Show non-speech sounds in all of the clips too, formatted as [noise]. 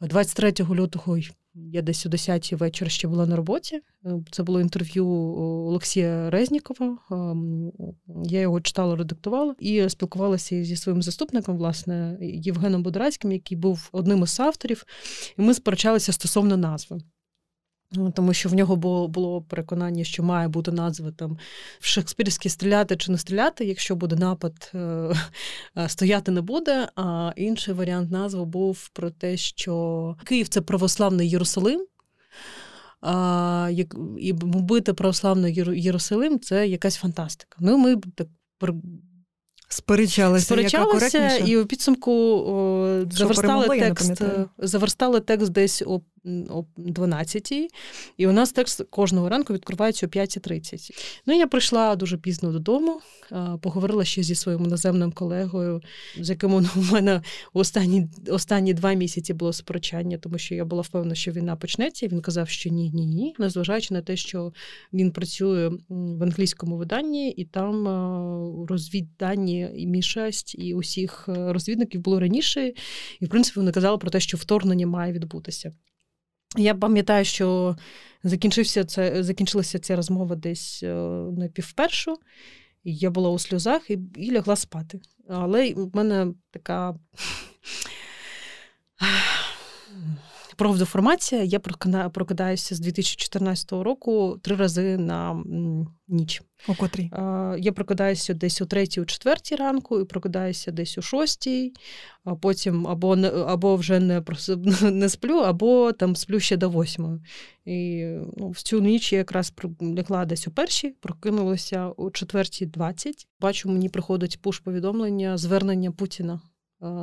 23 лютого я десь о 10 вечора ще була на роботі. Це було інтерв'ю Олексія Резнікова. Я його читала, редактувала і спілкувалася зі своїм заступником, власне, Євгеном Будрацьким, який був одним із авторів, і ми сперечалися стосовно назви. Ну, тому що в нього було було переконання, що має бути назва там в Шекспірській стріляти чи не стріляти, якщо буде напад, е, стояти не буде. А інший варіант назви був про те, що Київ це православний Єрусалим. А, І бити православний Єрусалим це якась фантастика. Ну, ми так Сперечалися, Сперечалися і у підсумку о, заверстали текст заверстали текст десь о о 12-й, і у нас текст кожного ранку відкривається о 5.30. Ну, я прийшла дуже пізно додому, поговорила ще зі своїм наземним колегою, з яким у мене останні останні два місяці було сперечання, тому що я була впевнена, що війна почнеться. Він казав, що ні, ні, ні, незважаючи на те, що він працює в англійському виданні, і там розвіддані і мішасть, і усіх розвідників було раніше. І в принципі вони казали про те, що вторгнення має відбутися. Я пам'ятаю, що закінчився це, закінчилася ця розмова десь е, на півпершу. Я була у сльозах і, і лягла спати. Але в мене така профдеформація. Я прокидаюся з 2014 року три рази на ніч. О котрій? Я прокидаюся десь о третій, о четвертій ранку, і прокидаюся десь о шостій, а потім або або вже не [laughs] не сплю, або там сплю ще до восьмої. І ну, в цю ніч я якраз лягла десь о першій, прокинулася о четвертій двадцять. Бачу, мені приходить пуш-повідомлення, звернення Путіна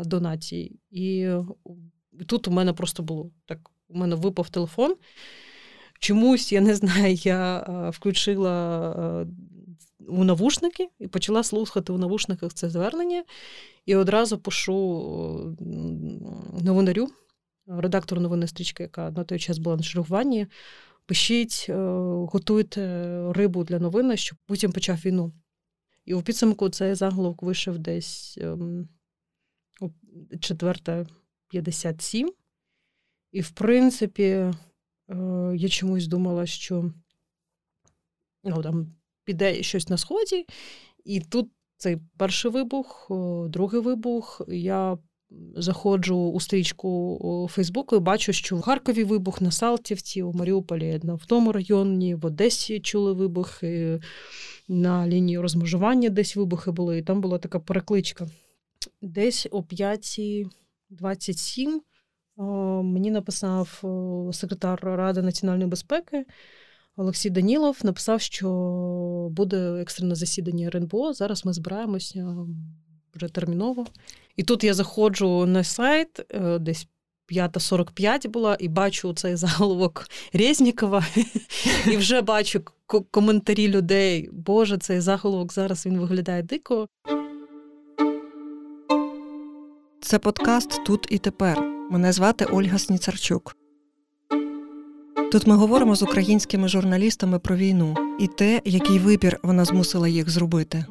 до нації. І тут у мене просто було так: у мене випав телефон. Чомусь, я не знаю, я включила у навушники і почала слухати у навушниках це звернення. І одразу пишу новинарю, редактору новинної стрічки, яка на той час була на чергуванні. Пишіть, е, готуйте рибу для новини, щоб Путін почав війну. І у підсумку цей заголовок вийшов десь ем, о 4.57. І, в принципі, Е, я чомусь думала, що ну, там піде щось на сході, і тут цей перший вибух, другий вибух. Я заходжу у стрічку Фейсбуку і бачу, що в Харкові вибух на Салтівці, у Маріуполі в тому районі, в Одесі чули вибухи, на лінії розмежування десь вибухи були, і там була така перекличка. Десь о 5.27 Мені написав секретар Ради національної безпеки Олексій Данілов. Написав, що буде екстрене засідання РНБО. Зараз ми збираємося вже терміново. І тут я заходжу на сайт, е, десь 5.45 була, і бачу цей заголовок Резнікова, і вже бачу коментарі людей. Боже, цей заголовок зараз він виглядає дико. Це подкаст Тут і тепер. Мене звати Ольга Сніцарчук. Тут ми говоримо з українськими журналістами про війну і те, який вибір вона змусила їх зробити.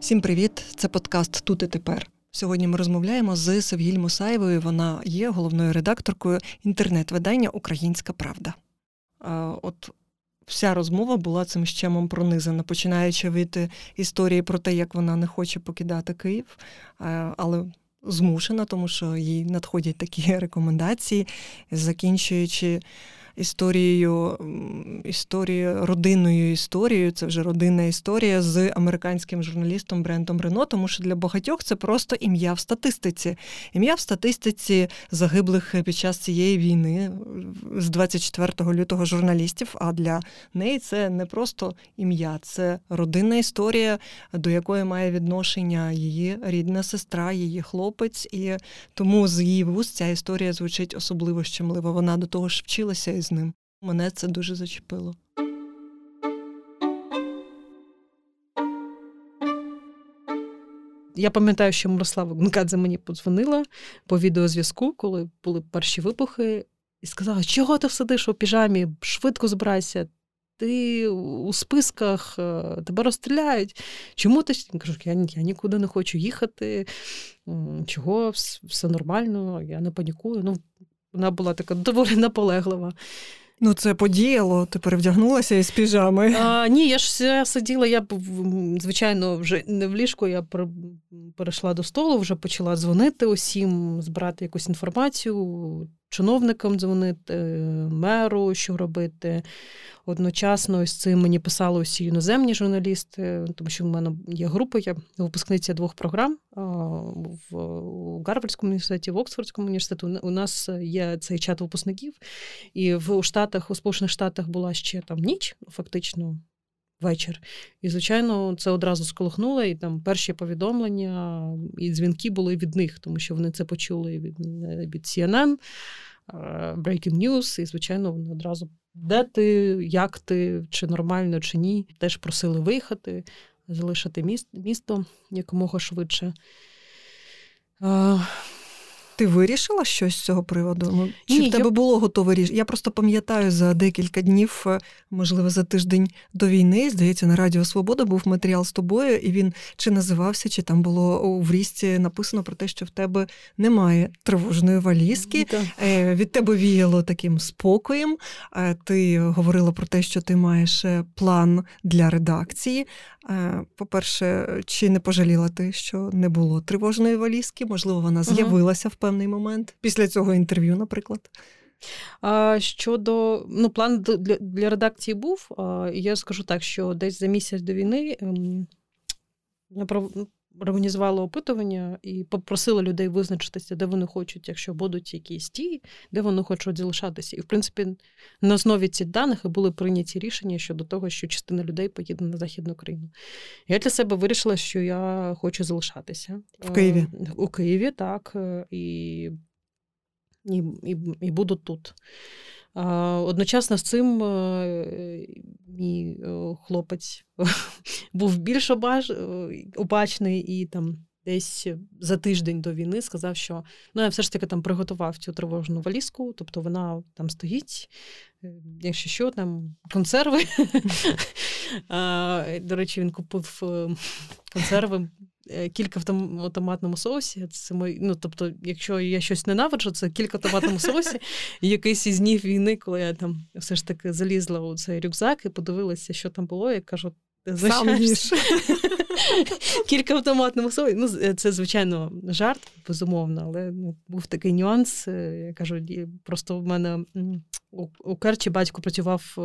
Всім привіт! Це подкаст Тут і тепер. Сьогодні ми розмовляємо з Севгіль Мусаєвою. Вона є головною редакторкою інтернет-видання Українська Правда. От вся розмова була цим щемом пронизана, починаючи від історії про те, як вона не хоче покидати Київ, але змушена, тому що їй надходять такі рекомендації, закінчуючи історією, історією, родинною історією. Це вже родинна історія з американським журналістом Брентом Рено, тому що для багатьох це просто ім'я в статистиці. Ім'я в статистиці загиблих під час цієї війни з 24 лютого журналістів. А для неї це не просто ім'я, це родинна історія, до якої має відношення її рідна сестра, її хлопець. І тому з її вуст ця історія звучить особливо щемливо. Вона до того ж вчилася з ним. Мене це дуже зачепило. Я пам'ятаю, що Мирослава Гункадзе мені подзвонила по відеозв'язку, коли були перші вибухи, і сказала, чого ти сидиш у піжамі, швидко збирайся, ти у списках тебе розстріляють. Чому ти я кажу, я, я нікуди не хочу їхати, чого все нормально, я не панікую. Ну, Вона була така доволі наполеглива. Ну, це подіяло, ти перевдягнулася із піжами. А, Ні, я ж сиділа, я звичайно вже не в ліжку, я перейшла до столу, вже почала дзвонити усім, збирати якусь інформацію, чиновникам дзвонити, меру, що робити. Одночасно з цим мені писали усі іноземні журналісти, тому що в мене є група, я випускниця двох програм в Гарвардському університеті, в Оксфордському університеті. У нас є цей чат випускників, і в Штатах, у Сполучених Штатах була ще там ніч, фактично. Вечір. І, звичайно, це одразу сколихнуло, і там перші повідомлення і дзвінки були від них, тому що вони це почули від від CNN, Breaking News, і, звичайно, вони одразу де ти, як ти, чи нормально, чи ні. Теж просили виїхати, залишити місто якомога швидше. Ти вирішила щось з цього приводу? Ну, чи Ні, в тебе я... було готове рішення? Я просто пам'ятаю за декілька днів, е, можливо, за тиждень до війни, здається, на Радіо Свобода був матеріал з тобою, і він чи називався, чи там було в рісті написано про те, що в тебе немає тривожної валізки. Mm-hmm. Від тебе віяло таким спокоєм. Е, ти говорила про те, що ти маєш план для редакції. По-перше, чи не пожаліла ти, що не було тривожної валізки? Можливо, вона з'явилася в певний момент після цього інтерв'ю, наприклад. Щодо ну, план для для редакції був, я скажу так, що десь за місяць до війни ем, організувала опитування і попросила людей визначитися, де вони хочуть, якщо будуть якісь ті, де вони хочуть залишатися. І, в принципі, на основі цих даних були прийняті рішення щодо того, що частина людей поїде на Західну Україну. Я для себе вирішила, що я хочу залишатися в Києві. У Києві, так. І, і, і, і буду тут. Одночасно з цим е, мій е, хлопець [laughs] був більш обачний і там десь за тиждень до війни сказав, що ну я все ж таки там приготував цю тривожну валізку, тобто вона там стоїть, е, якщо що, там консерви. [laughs] До речі, він купив консерви Е, кілька в томатному соусі. Це мой, ну, Тобто, якщо я щось ненавиджу, це кілька в томатному соусі. І якийсь із днів війни, коли я там все ж таки залізла у цей рюкзак і подивилася, що там було, я кажу, Сам [laughs] Кілька в томатному. Ну, е, це, звичайно, жарт, безумовно, але ну, був такий нюанс. Е, я кажу, просто в мене у Керчі батько працював е,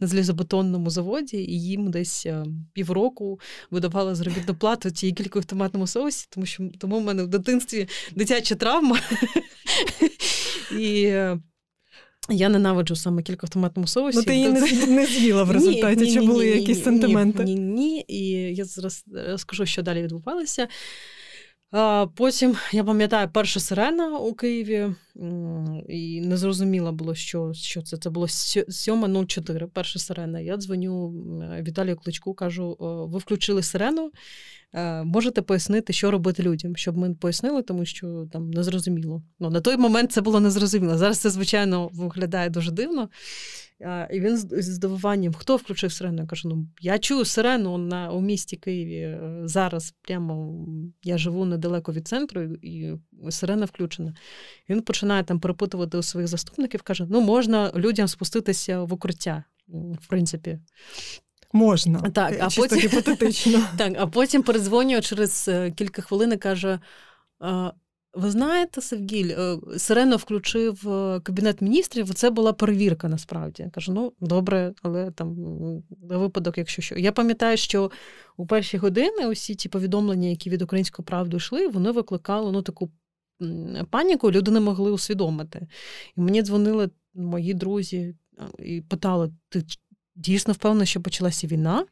на залізобетонному заводі, і їм десь півроку видавали заробітну плату цієї кількох в томатному соусі, тому що тому в мене в дитинстві дитяча травма. [laughs] І я ненавиджу саме кілька в томатному соусі. Ну, ти її не, не з'їла в результаті, ні, чи ні, були ні, якісь сентименти? Ні, ні, І я зараз розкажу, що далі відбувалося. Потім я пам'ятаю перша сирена у Києві, і не зрозуміло було, що що це. Це було 7.04, перша сирена. Я дзвоню Віталію Кличку, кажу: ви включили сирену. Е, можете пояснити, що робити людям, щоб ми пояснили, тому що там незрозуміло. Ну, На той момент це було незрозуміло. Зараз це, звичайно, виглядає дуже дивно. І він з здивуванням, хто включив сирену? Я кажу, ну я чую сирену на у місті Києві. Е, зараз прямо я живу недалеко від центру, і сирена включена. Він починає там перепитувати у своїх заступників, каже: ну можна людям спуститися в укриття, в принципі. Можна, так, а потім гіпотетично. [laughs] Так, а потім передзвонює через е, кілька хвилин і каже: ви знаєте, Севгіль, е, Сирено включив е, кабінет міністрів. Це була перевірка насправді. Я кажу, ну добре, але там на випадок, якщо що. Я пам'ятаю, що у перші години усі ті повідомлення, які від української правди йшли, вони викликали ну таку паніку, люди не могли усвідомити. І мені дзвонили мої друзі і питали: ти дійсно впевнена, що почалася війна?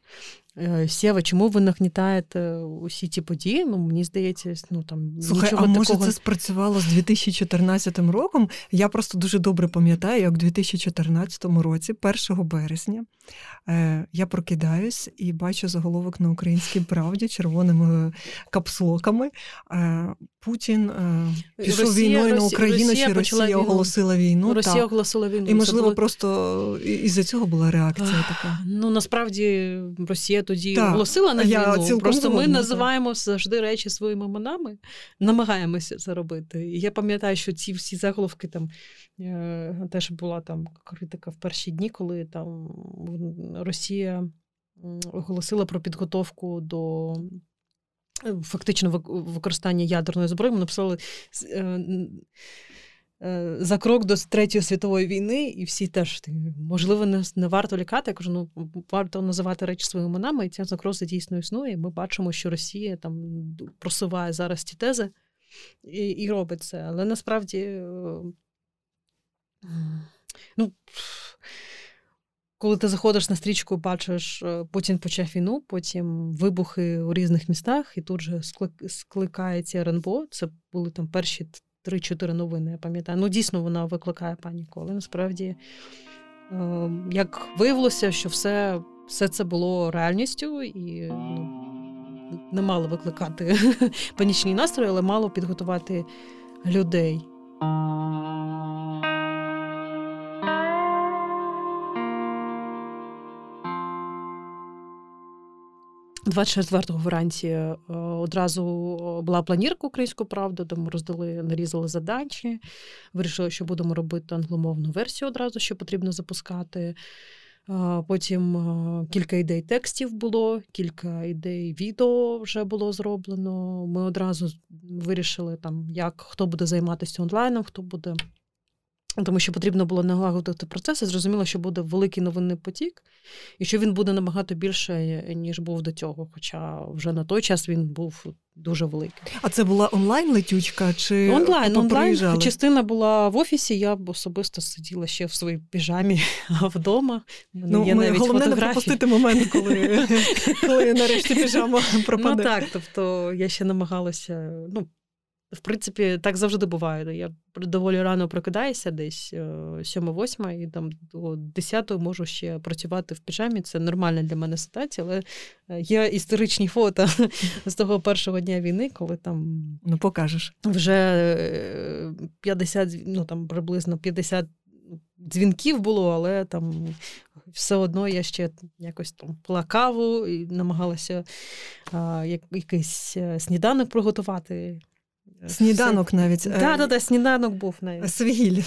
Е, Сєва, чому ви нагнітаєте усі ті події? Ну, мені здається, ну там Слухай, нічого а може такого... це спрацювало з 2014 роком? Я просто дуже добре пам'ятаю, як у 2014 році, 1 березня, е, я прокидаюсь і бачу заголовок на українській правді червоними капслоками. Е, Путін е, пішов Росія, війною на Україну, Росія чи Росія війну. оголосила війну. Росія так. оголосила війну. І можливо, було... просто із за цього була реакція така. Ну насправді Росія тоді так, оголосила на війну. Просто ми називаємо завжди речі своїми іменами, намагаємося це робити. І я пам'ятаю, що ці всі заголовки там е, теж була там критика в перші дні, коли там Росія оголосила про підготовку до. Е, фактично використання ядерної зброї ми написали Е, за крок до Третьої світової війни, і всі теж можливо не, не варто лікати. Я кажу, ну варто називати речі своїми іменами, і ця загроза дійсно існує. Ми бачимо, що Росія там просуває зараз ті тези і і робить це. Але насправді, е, ну. Коли ти заходиш на стрічку, бачиш, е, Путін почав війну, потім вибухи у різних містах, і тут же скликається РНБО. Це були там перші 3-4 новини, я пам'ятаю. Ну, дійсно, вона викликає паніку. Але насправді, е, як виявилося, що все все це було реальністю і ну, не мало викликати [laughs] панічні настрої, але мало підготувати людей. 24-го вранці е, одразу була планірка української правди, де ми роздали, нарізали задачі. Вирішили, що будемо робити англомовну версію одразу, що потрібно запускати. Потім е, кілька ідей текстів було, кілька ідей відео вже було зроблено. Ми одразу вирішили, там, як хто буде займатися онлайном, хто буде тому що потрібно було налагодити процес, і зрозуміло, що буде великий новинний потік, і що він буде набагато більше, ніж був до цього. Хоча вже на той час він був дуже великий. А це була онлайн-летючка? чи Онлайн, онлайн. Частина була в офісі, я б особисто сиділа ще в своїй піжамі [laughs] вдома. Ну, є ми, навіть Головне фотографії. не пропустити момент, коли [laughs] коли нарешті піжама пропаде. Ну так, тобто я ще намагалася. ну, в принципі, так завжди буває. Я доволі рано прокидаюся, десь 7-8, е, і там до 10 можу ще працювати в піжамі. Це нормальна для мене ситуація, але е, є історичні фото з того першого дня війни, коли там ну покажеш вже 50, е, ну там приблизно 50 дзвінків було, але там. Все одно я ще якось там пила каву і намагалася а, якийсь сніданок приготувати. Сніданок навіть. Так, да, да, да, сніданок був навіть. Свігіль.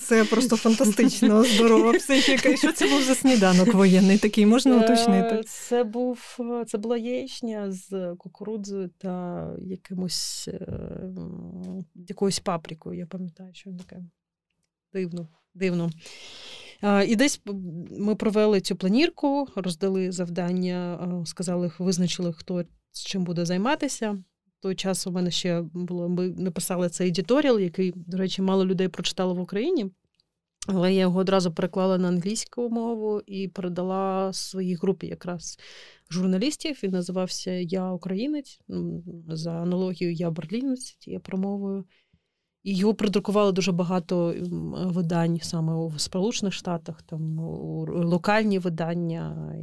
Це просто фантастично здорова психіка. І що це був за сніданок воєнний такий, можна е, уточнити? Це був це була яєчня з кукурудзою та якимось е, якоюсь паприкою. Я пам'ятаю, що таке дивно. дивно. І десь ми провели цю планірку, роздали завдання, сказали, визначили, хто з чим буде займатися той час у мене ще було, ми написали цей едіторіал, який, до речі, мало людей прочитало в Україні. Але я його одразу переклала на англійську мову і передала своїй групі якраз журналістів. Він називався Я Українець. За аналогією Я Берлінець, я промовою. Його придрукували дуже багато видань саме у Сполучених Штатах, там локальні видання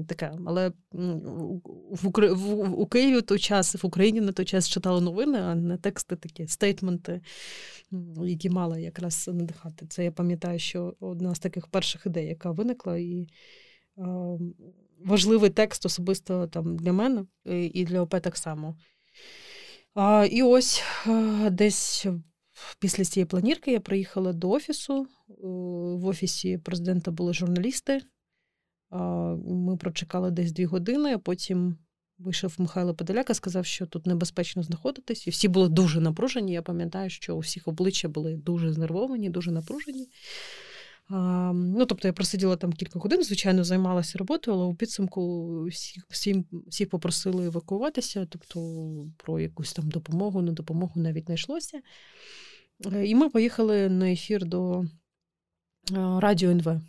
і таке. Але в Украї... у Києві в той час, в Україні на той час читали новини, а не тексти такі, стейтменти, які мали якраз надихати. Це я пам'ятаю, що одна з таких перших ідей, яка виникла, і е, важливий текст особисто там для мене і для ОП так само. І ось е, десь після цієї планірки я приїхала до офісу. Е, в офісі президента були журналісти. Ми прочекали десь дві години, а потім вийшов Михайло Подоляк і сказав, що тут небезпечно знаходитись. І всі були дуже напружені. Я пам'ятаю, що у всіх обличчя були дуже знервовані, дуже напружені. Ну, Тобто я просиділа там кілька годин, звичайно, займалася роботою, але у підсумку всіх всіх, всіх попросили евакуюватися, тобто про якусь там допомогу, не допомогу навіть не йшлося. Е, і ми поїхали на ефір до Радіо НВ.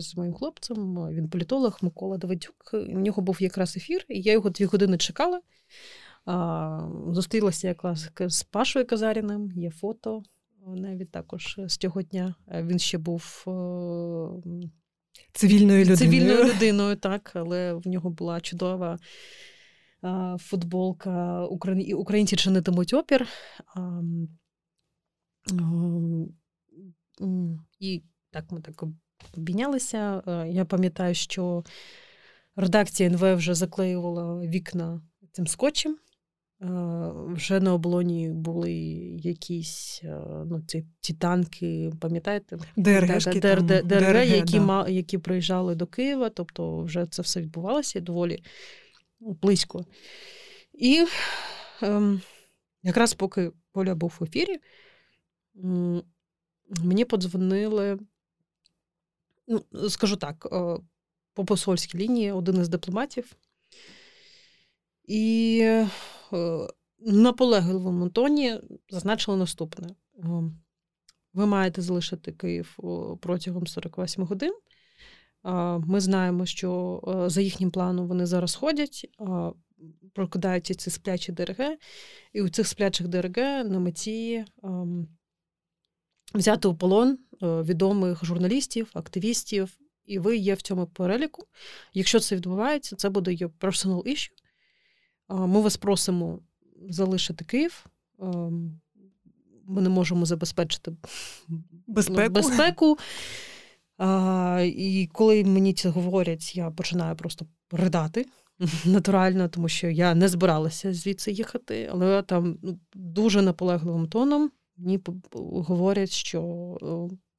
з моїм хлопцем. Він політолог Микола Давидюк. У нього був якраз ефір, і я його дві години чекала. Зустрілася якраз з Пашою Казаріним, є фото навіть також з цього дня. Він ще був цивільною людиною. Цивільною [laughs] людиною, так, але в нього була чудова футболка Українці чинитимуть опір. І так ми так обмінялися. Я пам'ятаю, що редакція НВ вже заклеювала вікна цим скотчем. Вже на облоні були якісь ну, ці, ці танки, пам'ятаєте? ДРГшки ДРГ, ДРГ, ДРГ які да. які приїжджали до Києва, тобто вже це все відбувалося доволі близько. І ем, якраз поки Поля був в ефірі, мені подзвонили, ну, скажу так, е, по посольській лінії один із дипломатів. І е, наполегливому тоні зазначили наступне: ем, ви маєте залишити Київ протягом 48 годин. Ми знаємо, що е, за їхнім планом вони зараз ходять, прокидаються ці сплячі ДРГ, і у цих сплячих ДРГ на меті взяти у полон е, відомих журналістів, активістів, і ви є в цьому переліку. Якщо це відбувається, це буде є personal issue. Ми вас просимо залишити Київ. Ми не можемо забезпечити безпеку. безпеку. А, І коли мені це говорять, я починаю просто ридати [laughs] натурально, тому що я не збиралася звідси їхати, але там ну, дуже наполегливим тоном мені говорять, що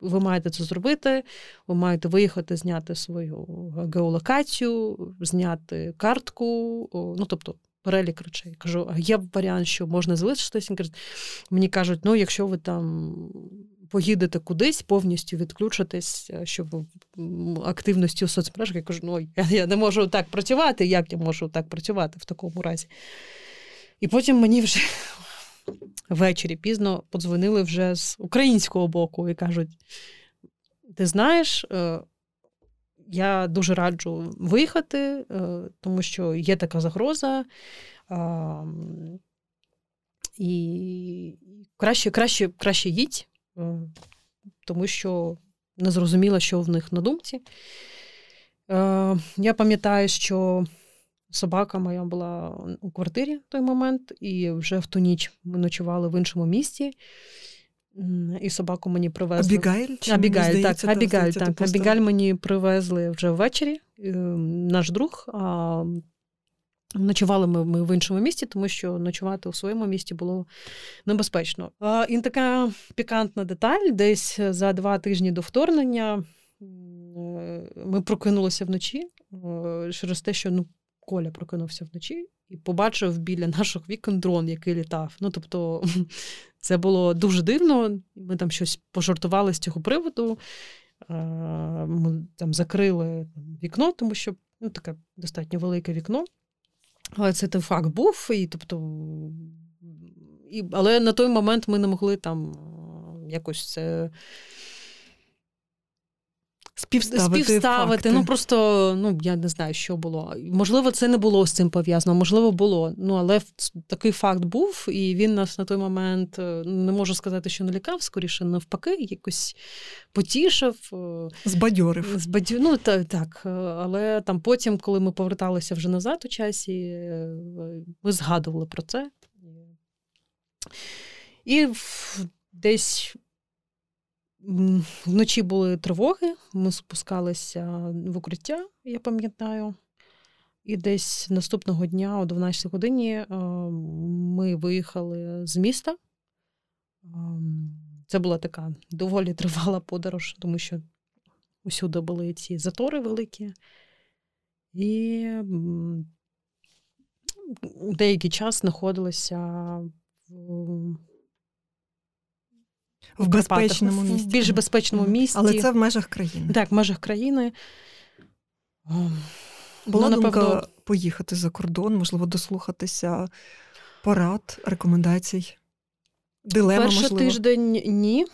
ви маєте це зробити, ви маєте виїхати, зняти свою геолокацію, зняти картку, ну тобто. Перелік речей. Кажу, а є варіант, що можна залишитися. Мені кажуть, ну, якщо ви там поїдете кудись, повністю відключитись, е, щоб активності у соцмережах. Я кажу, ну я, я не можу так працювати, як я можу так працювати в такому разі. І потім мені вже [laughs] ввечері пізно подзвонили вже з українського боку і кажуть: ти знаєш, е, я дуже раджу виїхати, е, тому що є така загроза. І краще краще, краще їдь, Е, тому що не зрозуміла, що в них на думці. Е, я пам'ятаю, що собака моя була у квартирі в той момент, і вже в ту ніч ми ночували в іншому місті. І собаку мені привезли. Абігайль? Чи Абігайль, так, Абігайль, так. Абігайль мені привезли вже ввечері, ем, наш друг. А Ночували ми, ми в іншому місті, тому що ночувати у своєму місті було небезпечно. А, І така пікантна деталь: десь за два тижні до вторгнення е, ми прокинулися вночі е, через те, що ну, Коля прокинувся вночі і побачив біля наших вікон дрон, який літав. Ну, тобто, [laughs] це було дуже дивно. Ми там щось пожартували з цього приводу. Ми там закрили вікно, тому що ну, таке достатньо велике вікно. Але це той факт був, і тобто. І, Але на той момент ми не могли там якось це співставити. співставити. Ну просто ну я не знаю, що було. Можливо, це не було з цим пов'язано, можливо, було. Ну але такий факт був, і він нас на той момент е, не можу сказати, що налякав, скоріше навпаки, якось потішив. Е, Збадьорив. Збадю... Ну, так, так. Е, але там потім, коли ми поверталися вже назад у часі, ми згадували про це. І десь Вночі були тривоги, ми спускалися в укриття, я пам'ятаю. І десь наступного дня, о 12 годині, е, ми виїхали з міста. Ем, це була така доволі тривала подорож, тому що усюди були ці затори великі. І деякий час знаходилися в безпечному місці. В більш безпечному місці. Але це в межах країни. Так, в межах країни. Була ну, думка напевно... поїхати за кордон, можливо, дослухатися порад, рекомендацій. Дилема, Перший можливо. тиждень ні.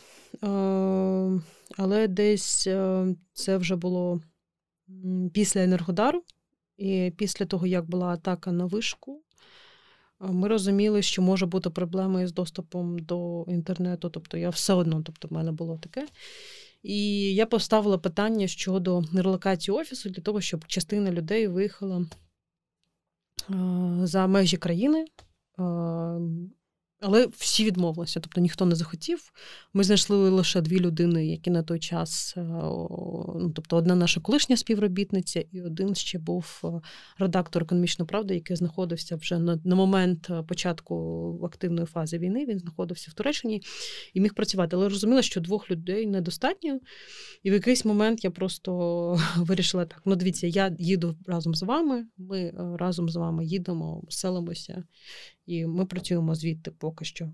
Але десь е, це вже було після Енергодару, і після того, як була атака на вишку, ми розуміли, що може бути проблема з доступом до інтернету. Тобто я все одно, тобто в мене було таке. І я поставила питання щодо релокації офісу для того, щоб частина людей виїхала за межі країни. Але всі відмовилися, тобто ніхто не захотів. Ми знайшли лише дві людини, які на той час, е, ну тобто одна наша колишня співробітниця, і один ще був е, редактор економічної правди, який знаходився вже на на момент е, початку активної фази війни. Він знаходився в Туреччині і міг працювати. Але розуміла, що двох людей недостатньо. І в якийсь момент я просто [laughs] вирішила так: ну дивіться, я їду разом з вами. Ми разом з вами їдемо, селимося. І ми працюємо звідти поки що.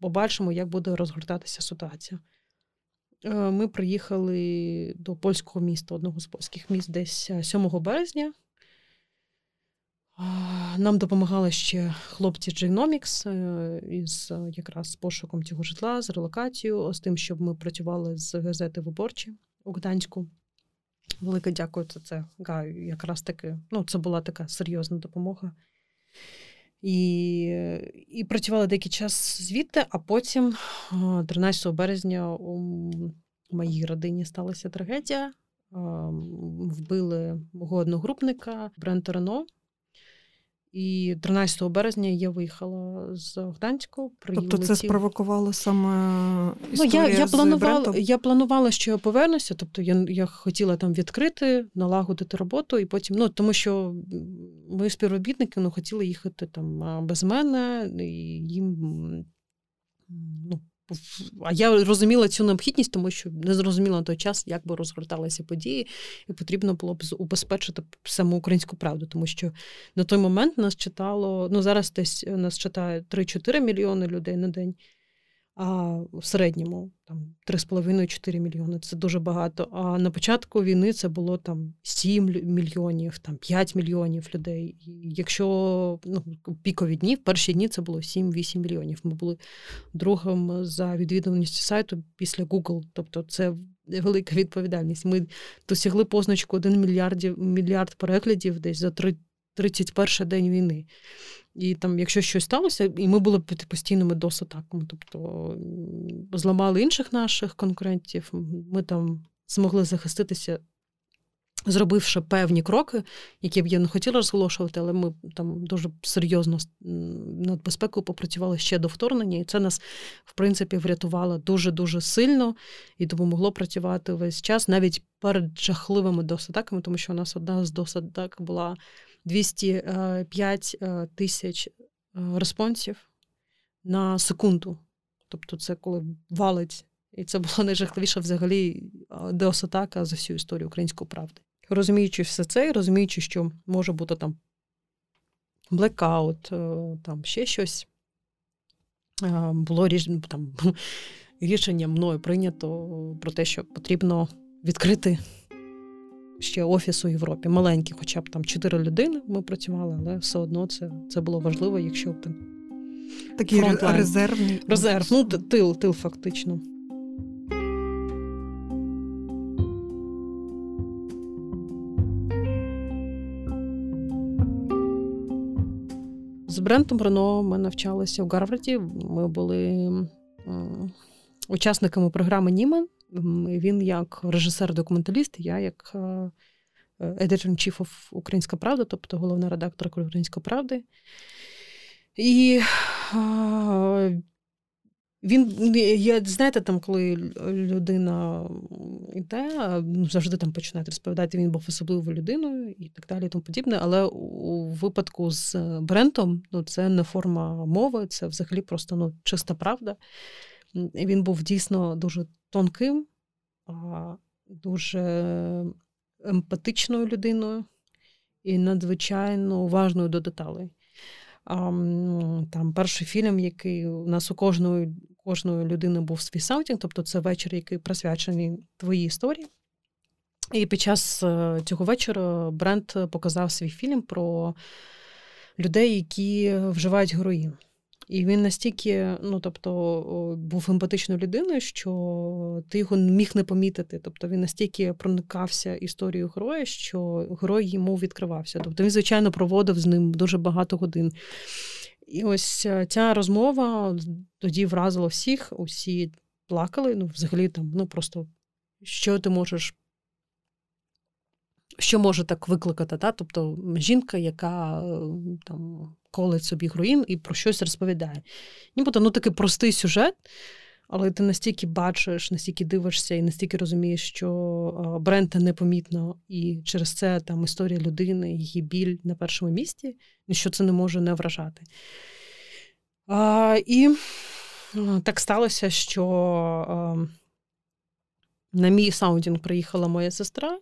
Побачимо, як буде розгортатися ситуація. Е, ми приїхали до польського міста, одного з польських міст, десь 7 е, березня. Нам допомагали ще хлопці Genomics е, із якраз пошуком цього житла, з релокацією, з тим, щоб ми працювали з газети Виборчі у Гданську. Велике дякую за це. Якраз таки, ну, це була така серйозна допомога. І і працювала деякий час звідти, а потім, 13 березня, у моїй родині сталася трагедія. Вбили мого одногрупника Брента Рено. І 13 березня я виїхала з Гданську. Тобто це спровокувало саме історія ну, я, я з планувала, Брентом? я планувала, що я повернуся. Тобто я я хотіла там відкрити, налагодити роботу, і потім, ну тому що мої співробітники ну, хотіли їхати там без мене, і їм ну, а я розуміла цю необхідність, тому що не зрозуміла на той час, як би розгорталися події, і потрібно було б убезпечити саму українську правду, тому що на той момент нас читало, ну зараз десь нас читає 3-4 мільйони людей на день а в середньому там 3,5-4 мільйони це дуже багато. А на початку війни це було там 7 мільйонів, там 5 мільйонів людей. І Якщо ну, пікові дні, в перші дні це було 7-8 мільйонів. Ми були другим за відвідуваністю сайту після Google. Тобто це велика відповідальність. Ми досягли позначку 1 мільярд, мільярд переглядів десь за 3 31 день війни. І там, якщо щось сталося, і ми були під постійними досатаками. Тобто зламали інших наших конкурентів, ми там змогли захиститися, зробивши певні кроки, які б я не хотіла розголошувати, але ми там дуже серйозно над безпекою попрацювали ще до вторгнення, і це нас, в принципі, врятувало дуже-дуже сильно і допомогло працювати весь час, навіть перед жахливими досатаками, тому що у нас одна з досатак була. 205 е, тисяч е, респонсів на секунду. Тобто, це коли валить. І це було найжахливіше взагалі е, деосатака за всю історію української правди. Розуміючи все це, і розуміючи, що може бути там блекаут, там ще щось, було там, [laughs] рішення мною прийнято про те, що потрібно відкрити ще офіс у Європі. Маленький, хоча б там чотири людини ми працювали, але все одно це це було важливо, якщо б такий резервний резерв. Ну, тил, тил, фактично. З Брентом Рено ми навчалися в Гарварді. Ми були учасниками програми Німен. Він як режисер-документаліст, я як editor-in-chief of Українська Правда, тобто головна редакторка Української правди. І він, я, знаєте, там, коли людина йде, ну, завжди там починають розповідати, він був особливою людиною і так далі, і тому подібне. Але у випадку з Брентом ну, це не форма мови, це взагалі просто ну, чиста правда. Він був дійсно дуже тонким, дуже емпатичною людиною і надзвичайно уважною до деталей. Там перший фільм, який у нас у кожної кожної людини був свій саутінг, тобто це вечір, який присвячений твоїй історії. І під час е, цього вечора бренд показав свій фільм про людей, які вживають героїн. І він настільки, ну тобто, був емпатичною людиною, що ти його міг не помітити. Тобто він настільки проникався історією героя, що герой йому відкривався. Тобто він, звичайно, проводив з ним дуже багато годин. І ось е, ця розмова тоді вразила всіх, усі плакали. Ну, взагалі, там, ну просто що ти можеш. Що може так викликати? Та? Тобто жінка, яка е, там колить собі героїн і про щось розповідає. Нібито ну, такий простий сюжет, але ти настільки бачиш, настільки дивишся і настільки розумієш, що бренда непомітно, і через це там історія людини, її біль на першому місці, що це не може не вражати. А, І так сталося, що на мій саундінг приїхала моя сестра,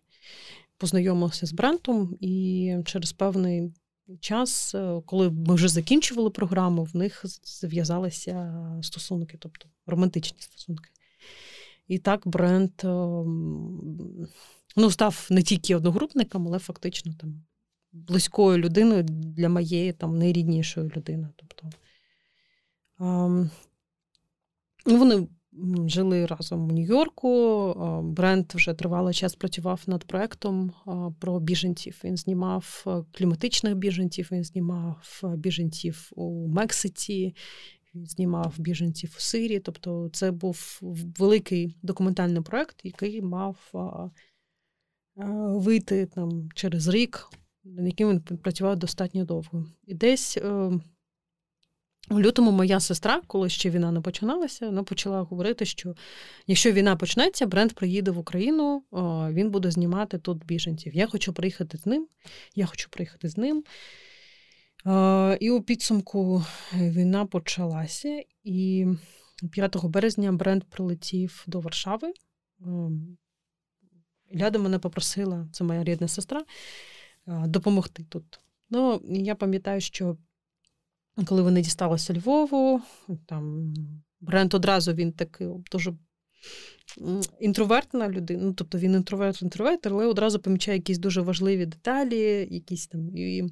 познайомилася з Брентом, і через певний час, е, коли ми вже закінчували програму, в них зв'язалися стосунки, тобто романтичні стосунки. І так бренд ем, ну, став не тільки одногрупником, але фактично там близькою людиною для моєї там найріднішої людини. Тобто, ем, вони жили разом у Нью-Йорку. Бренд вже тривалий час працював над проектом про біженців. Він знімав кліматичних біженців, він знімав біженців у Мексиці, він знімав біженців у Сирії. Тобто, це був великий документальний проект, який мав вийти там через рік, над яким він працював достатньо довго. І десь. Е, у лютому моя сестра, коли ще війна не починалася, вона почала говорити, що якщо війна почнеться, бренд приїде в Україну, він буде знімати тут біженців. Я хочу приїхати з ним, я хочу приїхати з ним. І у підсумку війна почалася, і 5 березня бренд прилетів до Варшави. Ляда мене попросила, це моя рідна сестра, допомогти тут. Ну, я пам'ятаю, що коли вони дісталися Львову, там бренд одразу він такий дуже інтровертна людина. Ну, тобто він інтроверт, інтроверт, але одразу помічає якісь дуже важливі деталі, якісь там. І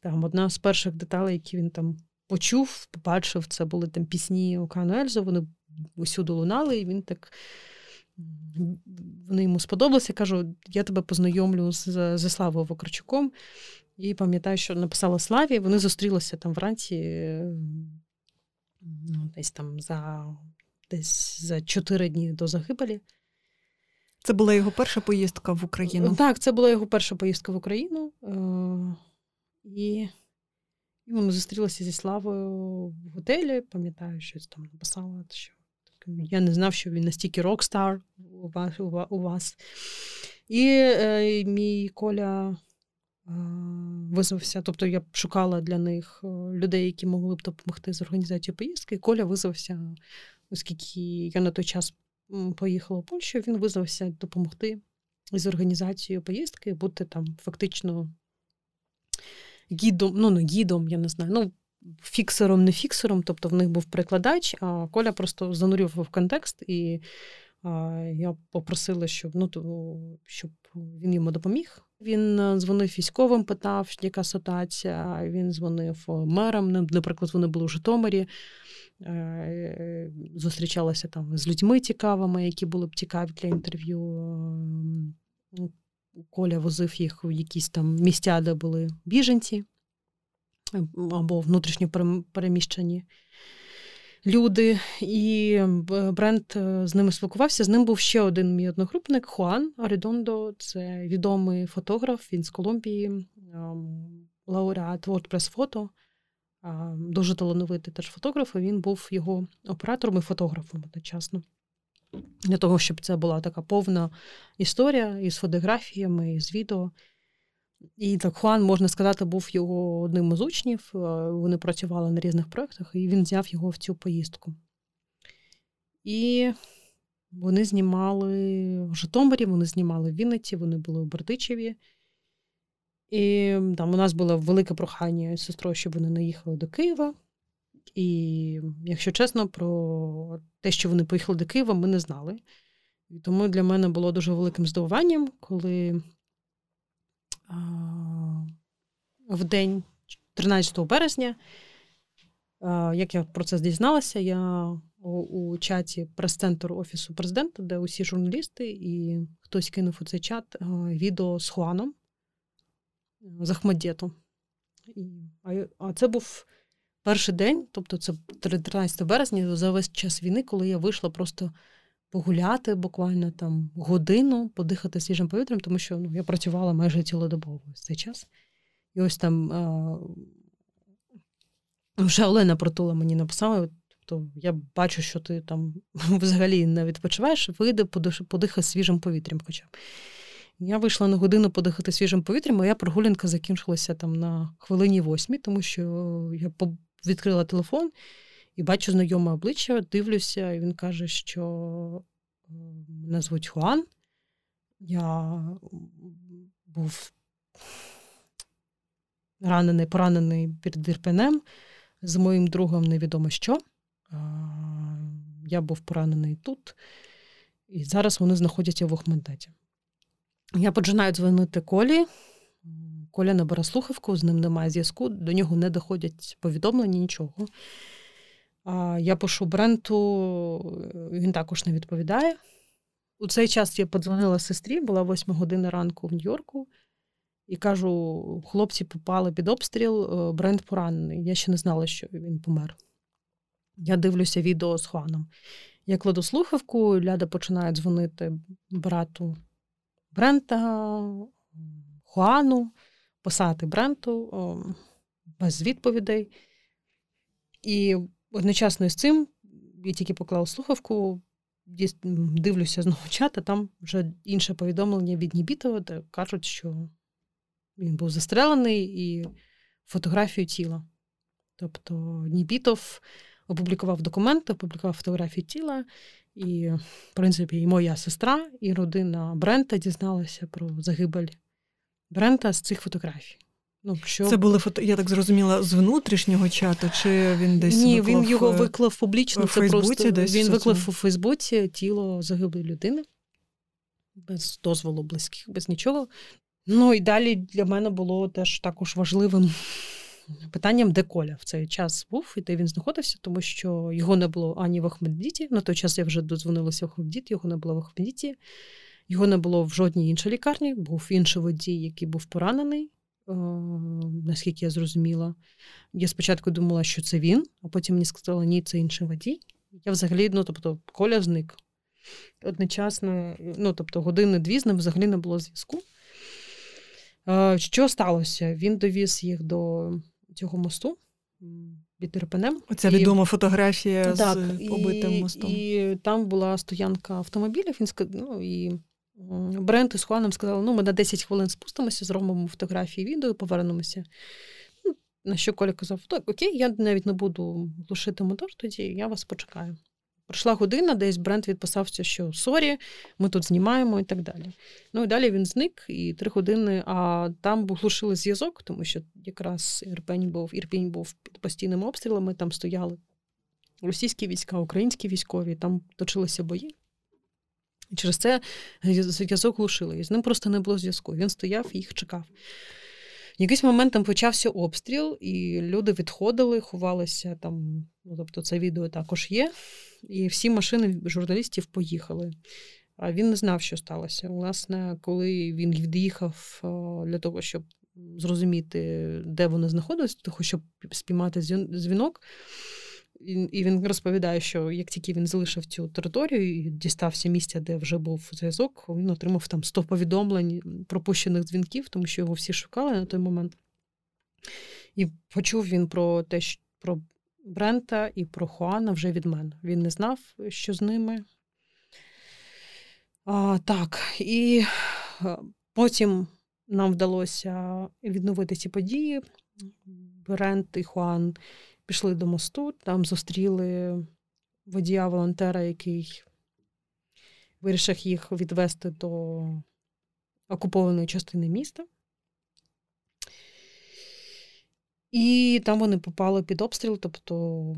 там одна з перших деталей, які він там почув, побачив, це були там пісні Окану Ельзу, вони усюди лунали, і він так. Вони йому сподобалися. кажу, я тебе познайомлю з Славою Вокарчуком. І пам'ятаю, що написала Славі, вони зустрілися там вранці ну, десь там за десь за чотири дні до загибелі. Це була його перша поїздка в Україну? Так, це була його перша поїздка в Україну. Е, і і вони зустрілися зі Славою в готелі. Пам'ятаю, щось там написала, що я не знав, що він настільки рок-стар у вас. У вас. І е, мій Коля визвався. Тобто я шукала для них е, людей, які могли б допомогти з організацією поїздки. Коля визвався, оскільки я на той час поїхала в Польщу, він визвався допомогти з організацією поїздки, бути там фактично гідом, ну не гідом, я не знаю. ну Фіксером, не фіксером, тобто в них був перекладач, а Коля просто занурював контекст, і а, я попросила, щоб ну, щоб він йому допоміг. Він е, дзвонив військовим, питав, яка ситуація. Він дзвонив мерам. Наприклад, вони були у Житомирі, е, зустрічалися там з людьми цікавими, які були б цікаві для інтерв'ю. Ем, Коля возив їх в якісь там місця, де були біженці або внутрішньо переміщені люди, і бренд е, з ними спілкувався. З ним був ще один мій одногрупник Хуан Арідондо. Це відомий фотограф. Він з Колумбії, лауреат WordPress фото. Дуже талановитий теж фотограф. і Він був його оператором і фотографом одночасно. Для того, щоб це була така повна історія із фотографіями, із відео. І так Хуан, можна сказати, був його одним із учнів. Е, вони працювали на різних проєктах, і він взяв його в цю поїздку. І вони знімали в Житомирі, вони знімали в Вінниці, вони були у Бердичеві. І там у нас було велике прохання з сестрою, щоб вони не їхали до Києва. І, якщо чесно, про те, що вони поїхали до Києва, ми не знали. І тому для мене було дуже великим здивуванням, коли в день 13 березня Як я про це дізналася, я у чаті прес-центру Офісу президента, де усі журналісти, і хтось кинув у цей чат відео з Хуаном з. А це був перший день, тобто це 13 березня, за весь час війни, коли я вийшла просто погуляти буквально там годину, подихати свіжим повітрям, тому що ну, я працювала майже цілодобово в цей час. І ось там а, вже Олена Протула мені написала. Тобто я бачу, що ти там [laughs] взагалі не відпочиваєш, вийди, подихай свіжим повітрям. хоча. Я вийшла на годину подихати свіжим повітрям, моя прогулянка закінчилася там на хвилині восьмій, тому що я відкрила телефон і бачу знайоме обличчя, дивлюся, і він каже, що мене звуть Хуан. Я був ранений, поранений перед Ірпенем з моїм другом невідомо що. Я був поранений тут, і зараз вони знаходяться в Охментеті. Я починаю дзвонити Колі. Коля не бере слухавку, з ним немає зв'язку, до нього не доходять повідомлення, нічого. Я пишу Бренту, він також не відповідає. У цей час я подзвонила сестрі, була 8 година ранку в Нью-Йорку, і кажу: хлопці попали під обстріл, е, Брент поранений. Я ще не знала, що він помер. Я дивлюся відео з Хуаном. Я кладу слухавку, Ляда починає дзвонити брату Брента, Хуану, писати Бренту без відповідей. І одночасно з цим я тільки поклав слухавку, дивлюся знову чат, а там вже інше повідомлення від Нібітова, де кажуть, що він був застрелений і фотографію тіла. Тобто Нібітов опублікував документи, опублікував фотографію тіла, і, в принципі, і моя сестра, і родина Брента дізналася про загибель Брента з цих фотографій. Ну, що... Це були фото, я так зрозуміла, з внутрішнього чату, чи він десь Ні, виклав... він його виклав публічно. Це просто десь Він виклав у Фейсбуці тіло загиблої людини без дозволу близьких, без нічого. Ну і далі для мене було теж також важливим питанням, де Коля в цей час був і де він знаходився, тому що його не було ані в Ахмеддіті. На той час я вже додзвонилася в Ахмеддіт, його не було в Ахмеддіті. Його не було в жодній іншій лікарні, був інший водій, який був поранений, е, наскільки я зрозуміла. Я спочатку думала, що це він, а потім мені сказали, ні, це інший водій. Я взагалі, ну тобто, Коля зник. Одночасно, ну тобто, години-дві з ним взагалі не було зв'язку. Що сталося? Він довіз їх до цього мосту під Ірпенем. Оця і... відома фотографія так, з побитим і, мостом. І там була стоянка автомобілів. Він ну, і Брент із Хуаном сказали, ну, ми на 10 хвилин спустимося, зробимо фотографії, відео повернемося. Ну, на що Коля казав, так, окей, я навіть не буду глушити мотор, тоді я вас почекаю. Пройшла година, десь Брент відписався, що sorry, ми тут знімаємо і так далі. Ну і далі він зник, і три години, а там глушили зв'язок, тому що якраз Ірпень був, Ірпінь був під постійними обстрілами, там стояли російські війська, українські військові, там точилися бої. І через це зв'язок глушили. З ним просто не було зв'язку. Він стояв і їх чекав. В якийсь момент там почався обстріл, і люди відходили, ховалися там. Ну, тобто, це відео також є. І всі машини журналістів поїхали. А він не знав, що сталося. Власне, коли він від'їхав для того, щоб зрозуміти, де вони знаходилися, того, щоб спіймати дзвінок. І він розповідає, що як тільки він залишив цю територію і дістався місця, де вже був зв'язок, він отримав там 100 повідомлень пропущених дзвінків, тому що його всі шукали на той момент. І почув він про те, що про Брента і про Хуана вже від мене. Він не знав, що з ними. А, Так, і потім нам вдалося відновити ці події. Брент і Хуан пішли до мосту, там зустріли водія-волонтера, який вирішив їх відвести до окупованої частини міста. І там вони попали під обстріл, тобто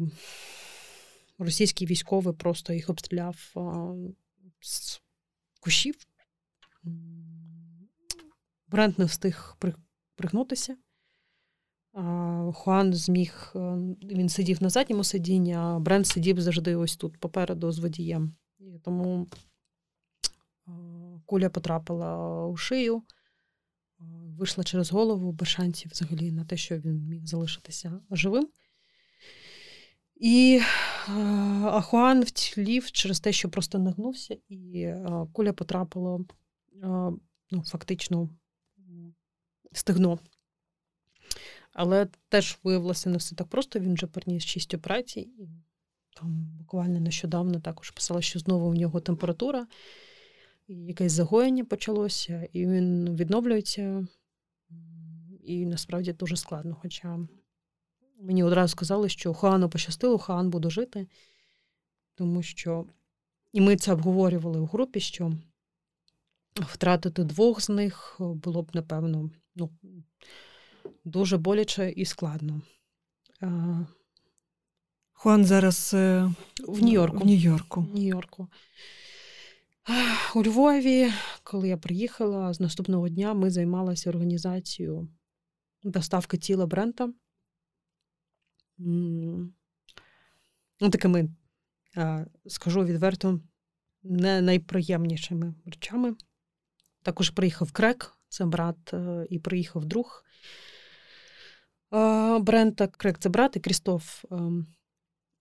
російський військовий просто їх обстріляв з кущів. Брент не встиг пригнутися. Хуан зміг, е, він сидів на задньому сидінні, а Брент сидів завжди ось тут попереду з водієм. І тому куля потрапила у шию, вийшла через голову без шансів взагалі на те, що він міг залишитися живим. І Ахуан втілів через те, що просто нагнувся, і куля потрапила ну, фактично в стегно. Але теж виявилося не все так просто. Він вже переніс шість операцій, і там буквально нещодавно також писала, що знову у нього температура, і якесь загоєння почалося, і він відновлюється. І насправді дуже складно. Хоча мені одразу сказали, що Хуану пощастило, Хуан буде жити, тому що, і ми це обговорювали в групі, що втратити двох з них було б, напевно, ну, дуже боляче і складно. Хуан зараз е, в Нью-Йорку. В Нью-Йорку. Нью-Йорку. У Львові, коли я приїхала, з наступного дня ми займалися організацією доставки тіла Брента. Ну, такими, скажу відверто, не найприємнішими речами. Також приїхав Крек, це брат, е, і приїхав друг Брента. Крек це брат і Крістоф, ем,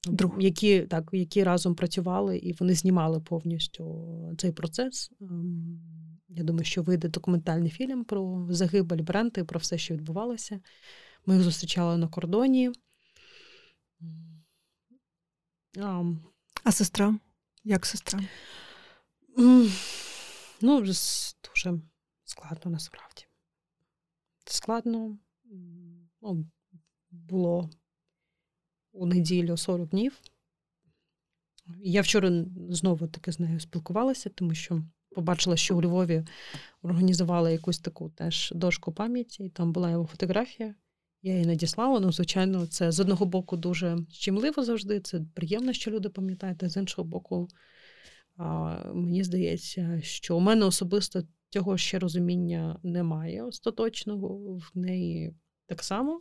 друг, які так, які разом працювали і вони знімали повністю цей процес. Ем, я думаю, що вийде документальний фільм про загибель Брента і про все, що відбувалося. Ми їх зустрічали на кордоні. А, а сестра? Як сестра? Ну, дуже складно насправді. Складно ну, було у неділю 40 днів. Я вчора знову таки з нею спілкувалася, тому що побачила, що у Львові організували якусь таку теж дошку пам'яті, і там була його фотографія. Я її надіслала. Ну, звичайно, це з одного боку дуже щемливо завжди. Це приємно, що люди пам'ятають, а з іншого боку, Мені здається, що у мене особисто цього ще розуміння немає остаточного в неї так само.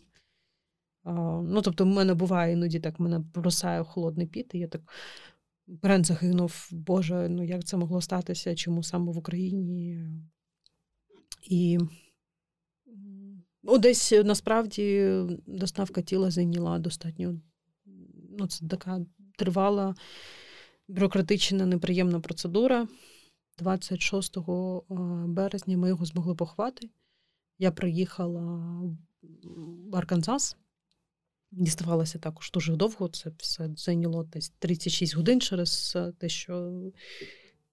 Ну, тобто, в мене буває іноді так, мене бросає холодний піт, і я так. Брен загинув, Боже, ну як це могло статися? Чому саме в Україні? І ну, десь насправді доставка тіла зайняла достатньо. Ну, це така тривала бюрократична неприємна процедура. 26 е, березня ми його змогли поховати. Я приїхала Арканзас. Діставалася також дуже довго. Це все зайняло десь 36 годин через е, те, що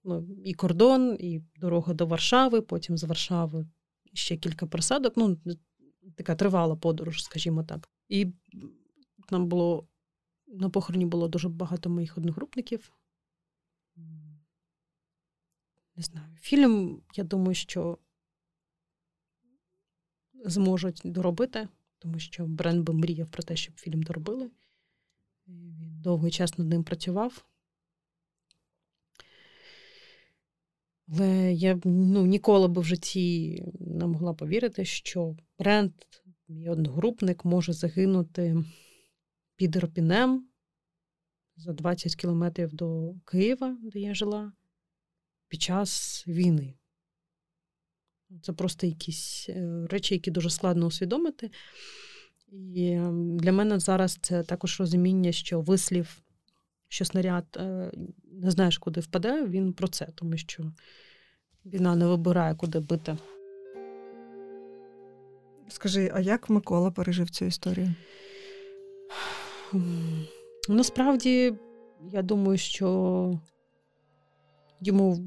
ну, і кордон, і дорога до Варшави, потім з Варшави ще кілька присадок. Ну, така тривала подорож, скажімо так. І нам було на похороні було дуже багато моїх одногрупників не знаю, фільм, я думаю, що зможуть доробити, тому що Брен би мріяв про те, щоб фільм доробили. Він довгий час над ним працював. Але я ну, ніколи би в житті не могла повірити, що бренд, мій одногрупник, може загинути під Ропінем за 20 кілометрів до Києва, де я жила під час війни. Це просто якісь е, речі, які дуже складно усвідомити. І ем, для мене зараз це також розуміння, що вислів, що снаряд е, не знаєш, куди впаде, він про це, тому що війна не вибирає, куди бити. Скажи, а як Микола пережив цю історію? Насправді, я думаю, що Йому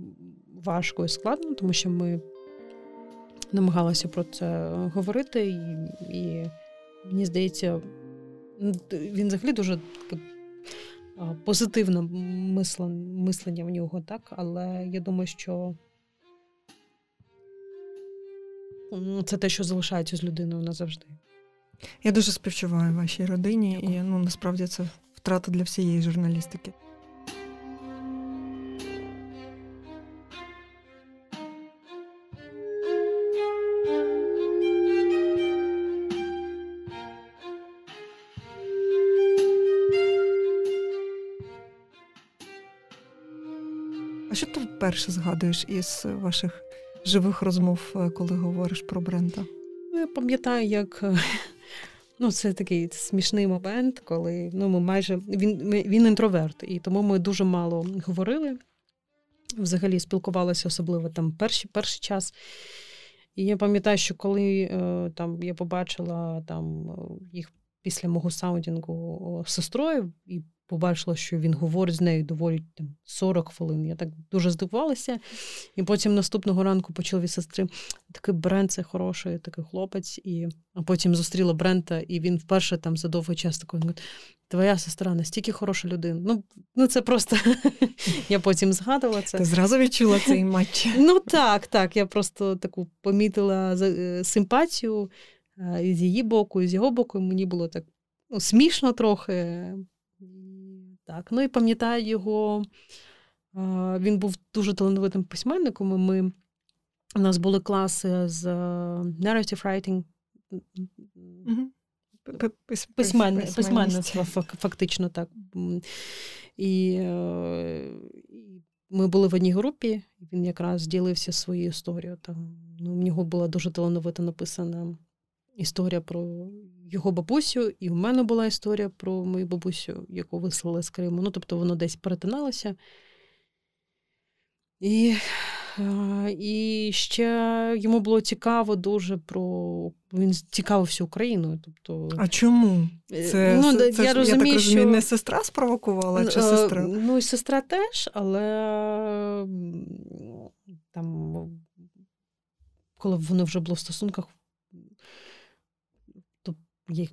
важко і складно, тому що ми намагалися про це говорити, і, і мені здається, він взагалі дуже позитивне мислення в нього, так, але я думаю, що це те, що залишається з людиною назавжди. Я дуже співчуваю вашій родині, і ну насправді це втрата для всієї журналістики. Перше згадуєш із ваших живих розмов, е, коли говориш про бренда? Ну, я пам'ятаю, як [laughs] ну, це такий смішний момент, коли ну, ми майже він він інтроверт, і тому ми дуже мало говорили. Взагалі спілкувалися, особливо там перший, перший час. І я пам'ятаю, що коли е, там я побачила там їх після мого саундінгу сестрою і побачила, що він говорить з нею доволі там 40 хвилин. Я так дуже здивувалася. І потім наступного ранку почула від сестри такий бренд це хороший, такий хлопець. І а потім зустріла Брента, і він вперше там за довгий час такий говорить, Твоя сестра настільки хороша людина. Ну, ну це просто [laughs] я потім згадувала це. Ти зразу відчула цей матч. Ну так, так. Я просто таку помітила е, симпатію з її боку, і з його боку. Мені було так ну, смішно трохи. Так, ну і пам'ятаю його. Він був дуже талановитим письменником. і Ми у нас були класи з narrative writing. Письменництво, фактично так. І ми були в одній групі, він якраз ділився своєю історією. Там. Ну, У нього була дуже талановито написана історія про його бабусю, і в мене була історія про мою бабусю, яку вислали з Криму. Ну, тобто воно десь перетиналося. І і ще йому було цікаво дуже про. Він цікавився Україною. Тобто... А чому? Е, це, ну, це, я, це розумію, я так розумію, що... не сестра спровокувала, чи сестра? Ну, і сестра теж, але там, коли вони вже були в стосунках, є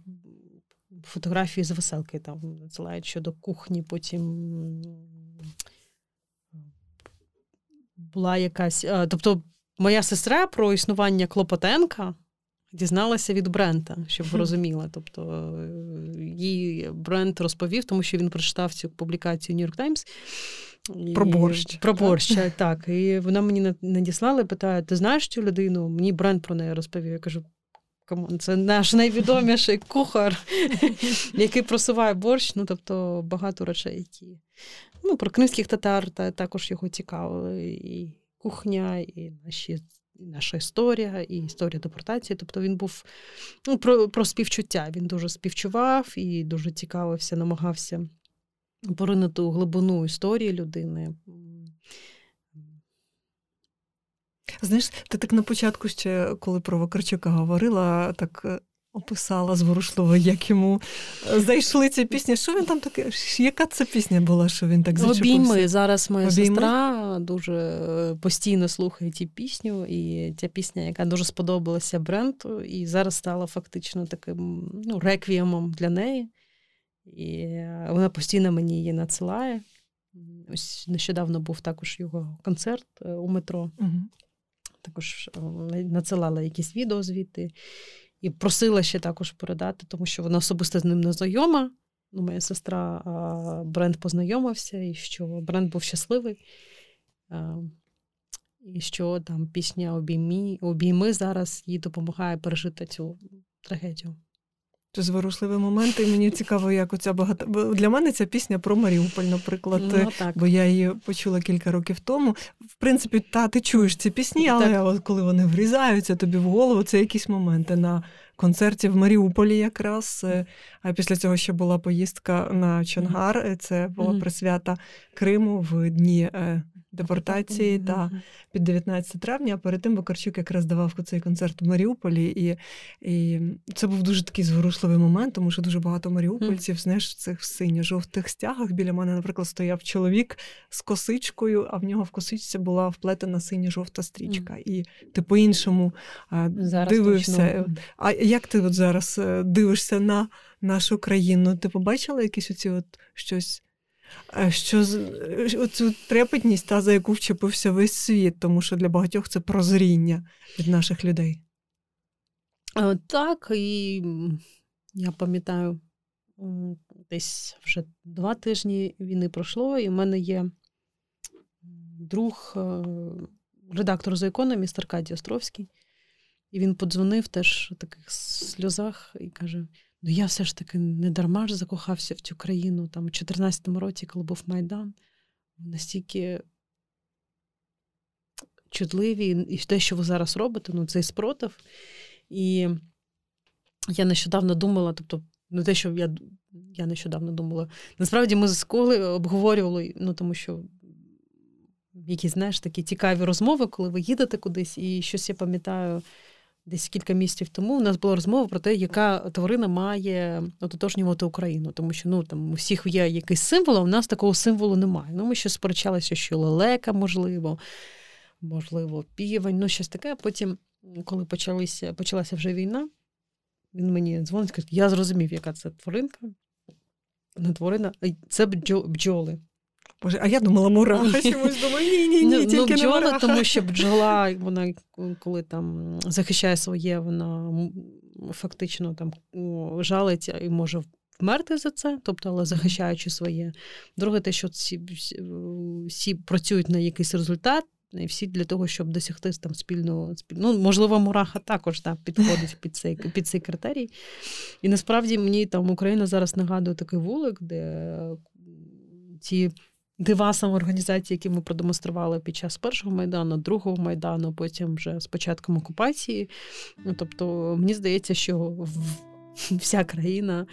фотографії з веселки там надсилають щодо кухні, потім була якась. Тобто, моя сестра про існування Клопотенка дізналася від Брента, щоб ви розуміли. Тобто їй Брент розповів, тому що він прочитав цю публікацію York Times. Про борщ. Про борщ, так. так. І вона мені надіслала і питає: ти знаєш цю людину? Мені Брент про неї розповів. Я кажу, come on, це наш найвідоміший кухар, який просуває борщ. Ну, тобто багато речей, які ну, про кримських татар та також його цікавили. І кухня, і наші. Наша історія, і історія депортації. Тобто він був ну, про про співчуття. Він дуже співчував і дуже цікавився, намагався поринути у глибину історії людини. Знаєш, ти так на початку ще, коли про Вакарчука говорила, так е, описала зворушливо, як йому е, зайшли ці пісні. Що він там таке? Яка це пісня була, що він так зачепився? Обійми. Зараз моя Обійми? сестра дуже е, постійно слухає ті пісню, і ця пісня, яка дуже сподобалася Бренту, і зараз стала фактично таким ну, реквіємом для неї. І вона постійно мені її надсилає. Ось нещодавно був також його концерт у метро. Угу також е, надсилала якісь відео звідти і просила ще також передати, тому що вона особисто з ним не знайома. Ну, Моя сестра бренд познайомився, і що бренд був щасливий. І що там пісня обійми, обійми зараз їй допомагає пережити цю трагедію. Це зворушливий момент, і мені цікаво, як оця багато. Для мене ця пісня про Маріуполь, наприклад, ну, так. бо я її почула кілька років тому. В принципі, та ти чуєш ці пісні, але от коли вони врізаються тобі в голову, це якісь моменти на концерті в Маріуполі, якраз. Е, а після цього ще була поїздка на Чонгар. Це була присвята Криму в дні е, депортації mm-hmm. та під 19 травня. А перед тим Вакарчук якраз давав цей концерт у Маріуполі, і і це був дуже такий зворушливий момент, тому що дуже багато маріупольців, mm-hmm. знаєш, в цих синьо-жовтих стягах. Біля мене, наприклад, стояв чоловік з косичкою, а в нього в косичці була вплетена синьо-жовта стрічка. Mm-hmm. І ти по-іншому зараз дивився. Точно. А як ти от зараз е, дивишся на нашу країну? Ти побачила якісь оці от щось? Що оцю трепетність, та за яку вчепився весь світ, тому що для багатьох це прозріння від наших людей. Е, так, і я пам'ятаю, десь вже два тижні війни пройшло, і в мене є друг, е, редактор за економіст Аркадій Островський, і він подзвонив теж в таких сльозах і каже: Ну, я все ж таки не дарма ж закохався в цю країну там у 14-му році, коли був Майдан. Настільки чутливі, і те, що ви зараз робите, ну цей спротив. І я нещодавно думала, тобто, не те, що я я нещодавно думала. Насправді ми з коли обговорювали, ну тому що якісь, знаєш, такі цікаві розмови, коли ви їдете кудись, і щось я пам'ятаю. Десь кілька місяців тому у нас була розмова про те, яка тварина має ототожнювати Україну, тому що ну там у всіх є якийсь символ, а у нас такого символу немає. Ну, ми ще сперечалися, що лелека, можливо, можливо, півень, ну щось таке. Потім, коли почалися, почалася вже війна, він мені дзвонить, каже, я зрозумів, яка це тваринка. Не тварина, це бджоли. Боже, а я думала, мураха чомусь думаю, ні, ні, ні, ну, тільки ну, бджола, не тому що бджола, вона коли там захищає своє, вона фактично там жалиться і може вмерти за це, тобто, але захищаючи своє. Друге, те, що всі, всі працюють на якийсь результат, і всі для того, щоб досягти там спільного ну, можливо, мураха також так, підходить під цей під цей критерій. І насправді мені там Україна зараз нагадує такий вулик, де ці дива самоорганізації, які ми продемонстрували під час першого майдану, другого майдану, потім вже з початком окупації. Ну, Тобто, мені здається, що вся країна.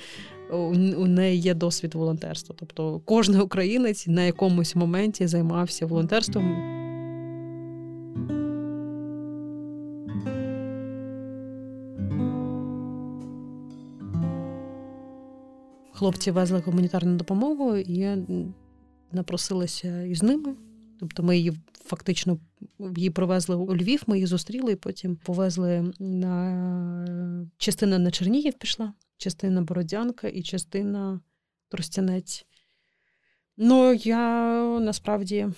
У неї є досвід волонтерства. Тобто кожен українець на якомусь моменті займався волонтерством. Хлопці везли гуманітарну допомогу, і напросилася із ними. Тобто ми її фактично її привезли у Львів, ми її зустріли, і потім повезли на частина на Чернігів пішла, частина Бородянка і частина Тростянець. Ну, я насправді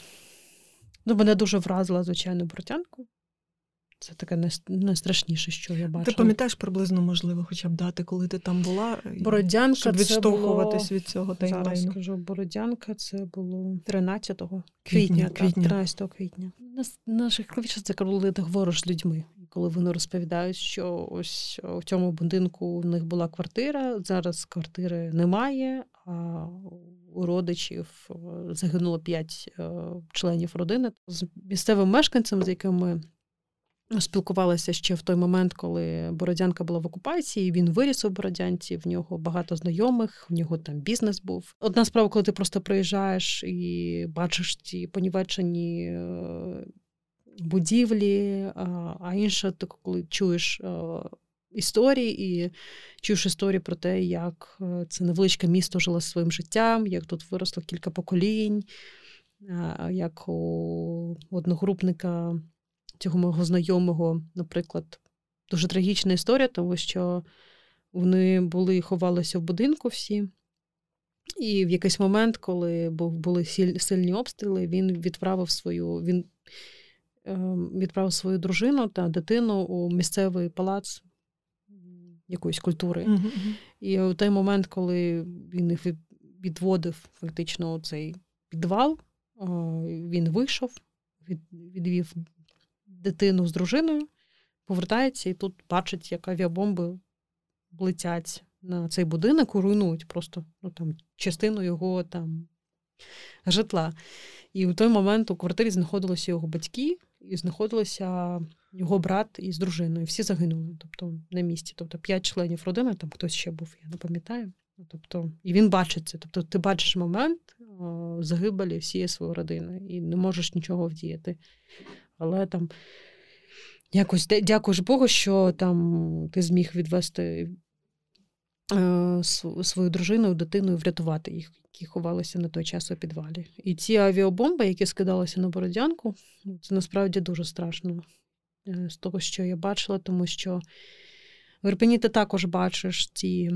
ну, мене дуже вразила, звичайно, Бородянку. Це таке найстрашніше, що я бачила. Ти пам'ятаєш приблизно, можливо, хоча б дати, коли ти там була, Бородянка щоб відштовхуватись було... від цього таймлайну? Зараз скажу, Бородянка це було 13 квітня, квітня, так, 13 квітня. Найжахливіше це коли ти говориш з людьми, коли вони розповідають, що ось в цьому будинку у них була квартира, зараз квартири немає, а у родичів е, загинуло 5 е, членів родини. З місцевим мешканцем, з яким ми Спілкувалася ще в той момент, коли Бородянка була в окупації. Він виріс у Бородянці, в нього багато знайомих, в нього там бізнес був. Одна справа, коли ти просто приїжджаєш і бачиш ті понівечені е, будівлі, а інша, коли чуєш е, історії і чуєш історії про те, як е, це невеличке місто жило своїм життям, як тут виросло кілька поколінь, як у одногрупника цього мого знайомого, наприклад, дуже трагічна історія, тому що вони були ховалися в будинку всі. І в якийсь момент, коли були сильні обстріли, він відправив свою він ем, відправив свою дружину та дитину у місцевий палац якоїсь культури. Mm-hmm. І у той момент, коли він їх відводив фактично у цей підвал, він вийшов, відвів дитину з дружиною, повертається і тут бачить, як авіабомби летять на цей будинок, руйнують просто ну, там, частину його там житла. І у той момент у квартирі знаходилися його батьки, і знаходилися його брат із дружиною. Всі загинули, тобто на місці. Тобто п'ять членів родини, там хтось ще був, я не пам'ятаю. Тобто, І він бачить це. Тобто, ти бачиш момент о, загибелі всієї своєї родини і не можеш нічого вдіяти. Але там якось дякуєш Богу, що там ти зміг відвести е, свою дружину, дитину і врятувати їх, які ховалися на той час у підвалі. І ці авіабомби, які скидалися на Бородянку, це насправді дуже страшно е, з того, що я бачила, тому що в Ірпені ти також бачиш ці.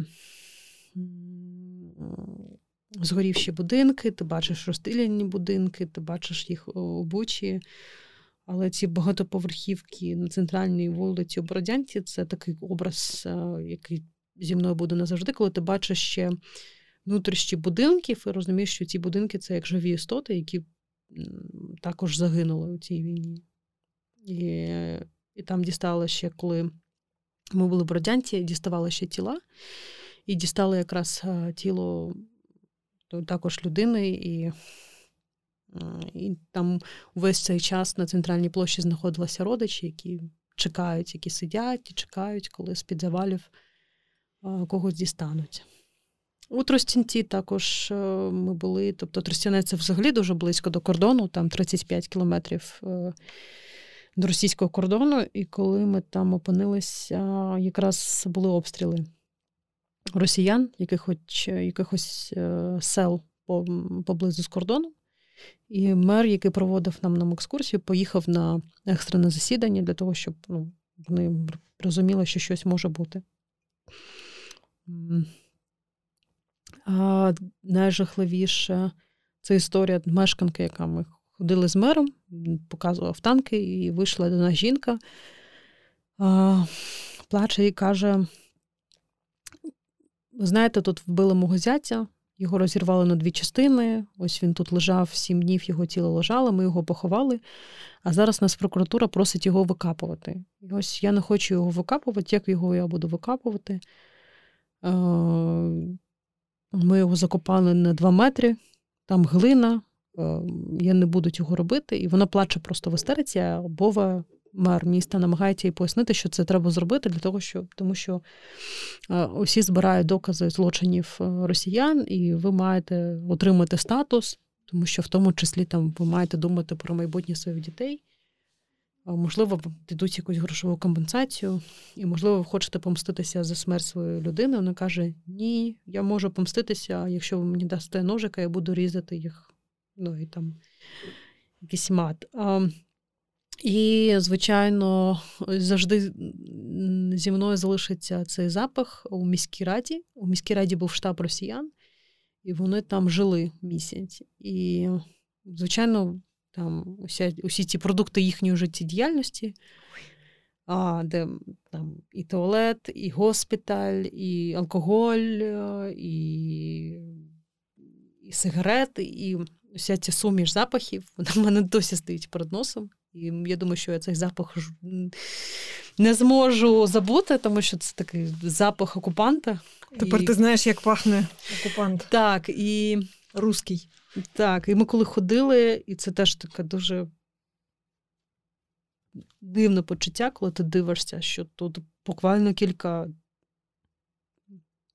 Згорівші будинки, ти бачиш розстріляні будинки, ти бачиш їх у Бучі. Але ці багатоповерхівки на центральній вулиці у Бородянці це такий образ, е, який зі мною буде назавжди, коли ти бачиш ще внутрішні будинків і розумієш, що ці будинки це як живі істоти, які також загинули у цій війні. І і там дістали ще, коли ми були в Бородянці, діставали ще тіла, і дістали якраз е, тіло також людини. і І там увесь цей час на центральній площі знаходилися родичі, які чекають, які сидять і чекають, коли з-під завалів когось дістануть. У Тростянці також е, ми були, тобто Тростянець це взагалі дуже близько до кордону, там 35 кілометрів е, до російського кордону. І коли ми там опинилися, якраз були обстріли росіян, якихось, якихось е, сел поблизу з кордону. І мер, який проводив нам нам екскурсію, поїхав на екстрене засідання для того, щоб ну, вони розуміли, що щось може бути. А Найжахливіше це історія мешканки, яка ми ходили з мером, показував танки, і вийшла до нас жінка, а, плаче і каже: знаєте, тут вбили мого зятя, його розірвали на дві частини. Ось він тут лежав сім днів, його тіло лежало, ми його поховали. А зараз нас прокуратура просить його викапувати. І ось я не хочу його викапувати. Як його я буду викапувати? Ми його закопали на два метри, там глина, я не буду цього робити. І вона плаче просто в істериці, а Бова, мер міста, намагається їй пояснити, що це треба зробити, для того, щоб, тому що усі збирають докази злочинів росіян, і ви маєте отримати статус, тому що в тому числі там ви маєте думати про майбутнє своїх дітей. Можливо, дадуть якусь грошову компенсацію, і, можливо, ви хочете помститися за смерть своєї людини. Вона каже: Ні, я можу помститися, якщо ви мені дасте ножика, я буду різати їх. Ну і там якийсь мат. А, І, звичайно, завжди зі мною залишиться цей запах у міській раді. У міській раді був штаб росіян, і вони там жили місяць. І, звичайно, там усі, усі ці продукти їхньої життєдіяльності, а, де там і туалет, і госпіталь, і алкоголь, і і сигарети, і вся ця суміш запахів, вона в мене досі стоїть перед носом. І я думаю, що я цей запах не зможу забути, тому що це такий запах окупанта. Тепер і... ти знаєш, як пахне окупант. Так, і русський. Так, і ми коли ходили, і це теж таке дуже дивне почуття, коли ти дивишся, що тут буквально кілька,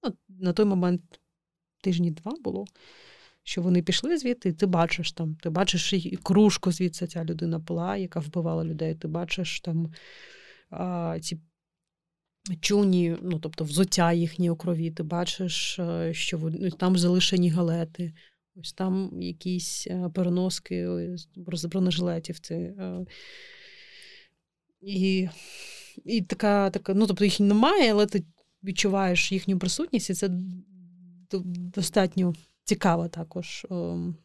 ну, на той момент тижні два було, що вони пішли звідти, і ти бачиш там, ти бачиш і кружку звідси ця людина пила, яка вбивала людей, ти бачиш там а, ці. Чуні, ну тобто взуття їхні у крові, ти бачиш, що вони, там залишені галети, Ось там якісь е, переноски з бронежилетів. Це, е, і і така, така, ну, тобто їх немає, але ти відчуваєш їхню присутність, і це достатньо цікаво також. Ем,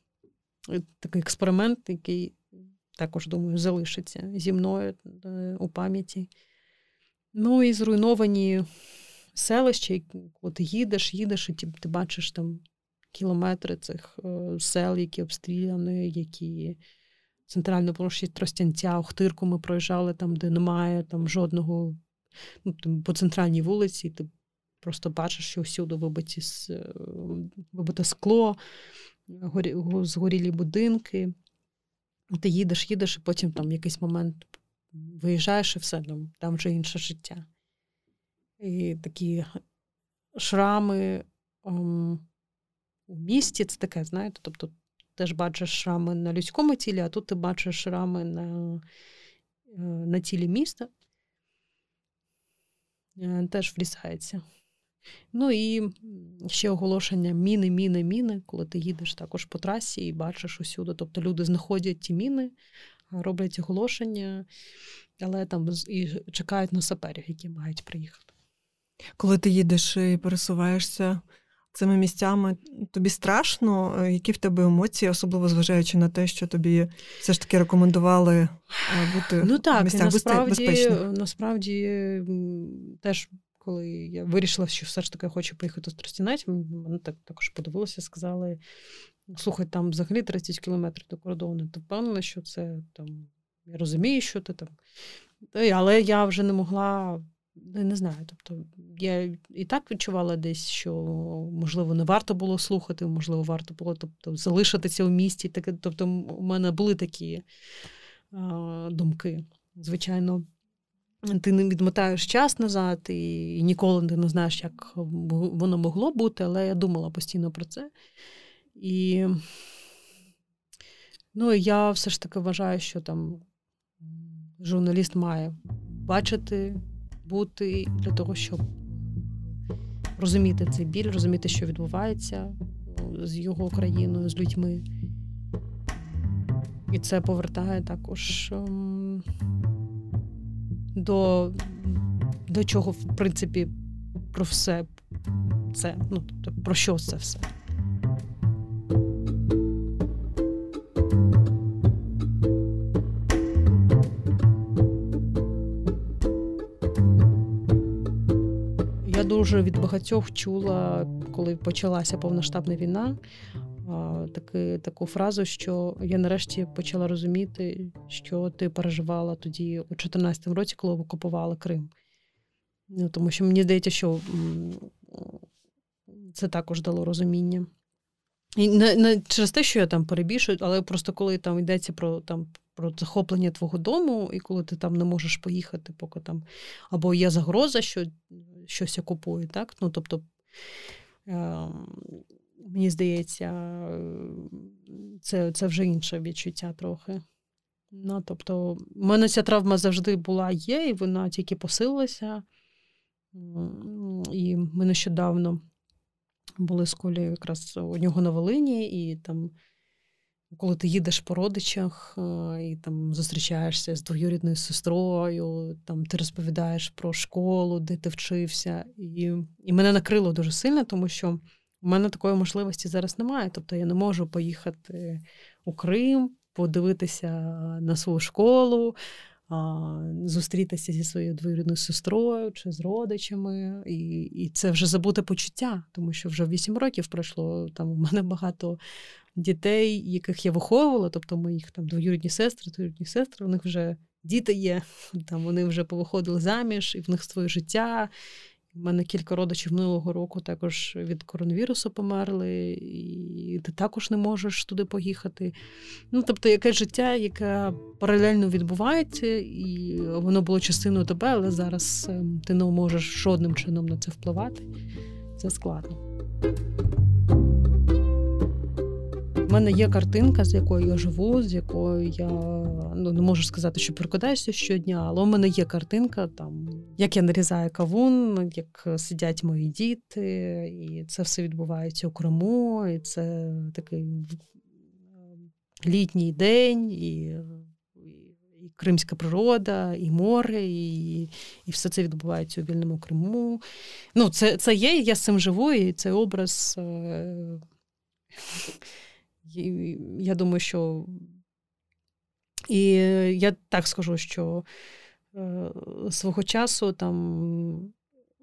такий експеримент, який також, думаю, залишиться зі мною е, у пам'яті. Ну і зруйновані селища, от їдеш, їдеш, і ти, ти бачиш там кілометри цих е, сел, які обстріляні, які центральну площадь Тростянця, Охтирку ми проїжджали там, де немає там жодного, ну, по центральній вулиці, ти просто бачиш, що всюди вибиті е, вибите скло, горі, згорілі будинки. Ти їдеш, їдеш, і потім там в якийсь момент виїжджаєш і все, там, там вже інше життя. І такі шрами. Ом, у місті. Це таке, знаєте, тобто теж бачиш шрами на людському тілі, а тут ти бачиш шрами на е, на тілі міста. Е, теж врізається. Ну і ще оголошення міни, міни, міни, коли ти їдеш також по трасі і бачиш усюди. Тобто люди знаходять ті міни, роблять оголошення, але там і чекають на саперів, які мають приїхати. Коли ти їдеш і пересуваєшся цими місцями тобі страшно? Е, які в тебе емоції, особливо зважаючи на те, що тобі все ж таки рекомендували е, бути ну, так, в місцях насправді, безпечних? Насправді теж. Коли я вирішила, що все ж таки хочу поїхати з Тростянець, мене так також подивилися, сказали: слухай, там взагалі 30 кілометрів до кордону. Ти впевнена, що це там. Я розумію, що ти там. Але я вже не могла не знаю. Тобто я і так відчувала десь, що можливо не варто було слухати, можливо, варто було тобто, залишитися в місті. Так, тобто, у мене були такі а, думки. Звичайно, ти не відмотаєш час назад, і ніколи не знаєш, як воно могло бути, але я думала постійно про це. І ну, я все ж таки вважаю, що там журналіст має бачити бути для того, щоб розуміти цей біль, розуміти, що відбувається е, з його країною, з людьми. І це повертає також ем, до до чого, в принципі, про все це, ну, тобто, про що це все. Я дуже від багатьох чула, коли почалася повноштабна війна, таки, таку фразу, що я нарешті почала розуміти, що ти переживала тоді у 2014 році, коли окупувала Крим. Ну, Тому що мені здається, що це також дало розуміння. І не, не через те, що я там перебільшую, але просто коли там йдеться про там про захоплення твого дому, і коли ти там не можеш поїхати, поки там або є загроза, що щось окупує, так? Ну, тобто, е, мені здається, це це вже інше відчуття трохи. Ну, Тобто, в мене ця травма завжди була, є, і вона тільки посилилася. І ми нещодавно були з Колею якраз у нього на Волині, і там коли ти їдеш по родичах і там зустрічаєшся з двоюрідною сестрою, там ти розповідаєш про школу, де ти вчився, і і мене накрило дуже сильно, тому що в мене такої можливості зараз немає. Тобто я не можу поїхати у Крим, подивитися на свою школу, зустрітися зі своєю двоюрідною сестрою чи з родичами, і і це вже забуте почуття, тому що вже 8 років пройшло. Там у мене багато дітей, яких я виховувала, тобто моїх там двоюрідні сестри, двоюрідні сестри, у них вже діти є, [laughs] там вони вже повиходили заміж, і в них своє життя. У мене кілька родичів минулого року також від коронавірусу померли, і ти також не можеш туди поїхати. Ну, тобто, якесь життя, яке паралельно відбувається, і воно було частиною тебе, але зараз ем, ти не можеш жодним чином на це впливати. Це складно. Мене є картинка, з якою я живу, з якою я ну не можу сказати, що прокидаюся щодня, але у мене є картинка, там як я нарізаю кавун, як сидять мої діти, і це все відбувається у Криму, і це такий літній день, і і кримська природа, і море, і і все це відбувається у вільному Криму. Ну, Це це є, я з цим живу, і цей образ. Е, я думаю, що і я так скажу, що е, свого часу там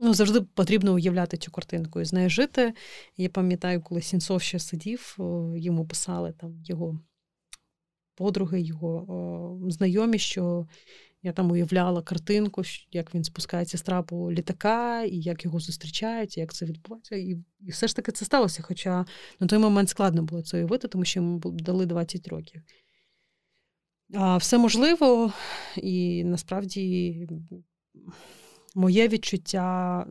ну, завжди потрібно уявляти цю картинку і з нею жити. Я пам'ятаю, коли Сінцов ще сидів, йому писали там його подруги, його знайомі, що я там уявляла картинку, як він спускається з трапу літака, і як його зустрічають, і як це відбувається. І і все ж таки це сталося. Хоча на той момент складно було це уявити, тому що йому дали 20 років. А Все можливо, і насправді моє відчуття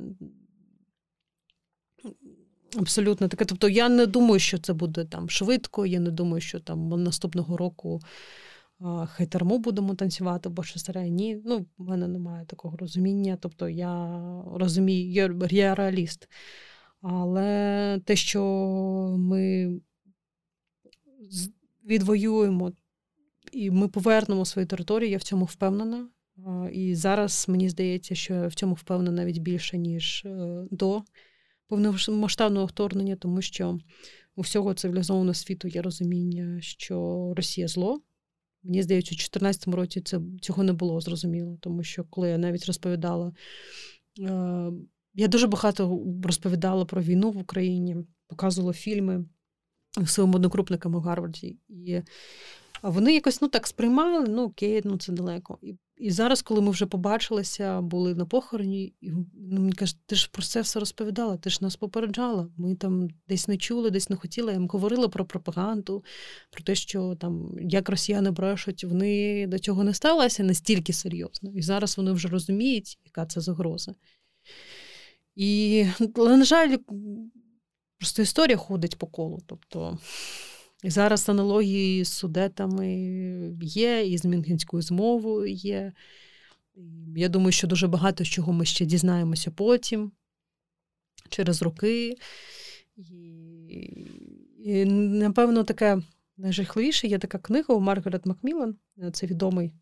абсолютно таке. Тобто, я не думаю, що це буде там швидко, я не думаю, що там наступного року хай будемо танцювати, бо старе. Ні, ну, в мене немає такого розуміння. Тобто я розумію, я реаліст. Але те, що ми відвоюємо і ми повернемо свою територію, я в цьому впевнена. І зараз мені здається, що я в цьому впевнена навіть більше, ніж е, до повномасштабного вторгнення, тому що у всього цивілізованого світу є розуміння, що Росія зло. Мені здається, у 2014 році це цього не було зрозуміло, тому що коли я навіть розповідала, е, я дуже багато розповідала про війну в Україні, показувала фільми своїм однокрупникам у Гарварді. І вони якось ну так сприймали, ну окей, ну це далеко. І і зараз, коли ми вже побачилися, були на похороні, і ну, мені кажуть, ти ж про це все розповідала, ти ж нас попереджала. Ми там десь не чули, десь не хотіли. Я їм говорила про пропаганду, про те, що там як росіяни брешуть, вони до цього не ставилися настільки серйозно. І зараз вони вже розуміють, яка це загроза. І, на жаль, просто історія ходить по колу. Тобто зараз аналогії з судетами є, і з Мюнхенською змовою є. Я думаю, що дуже багато чого ми ще дізнаємося потім, через роки. І напевно, таке найжахливіше є така книга у Маргарет Макмілан, це відомий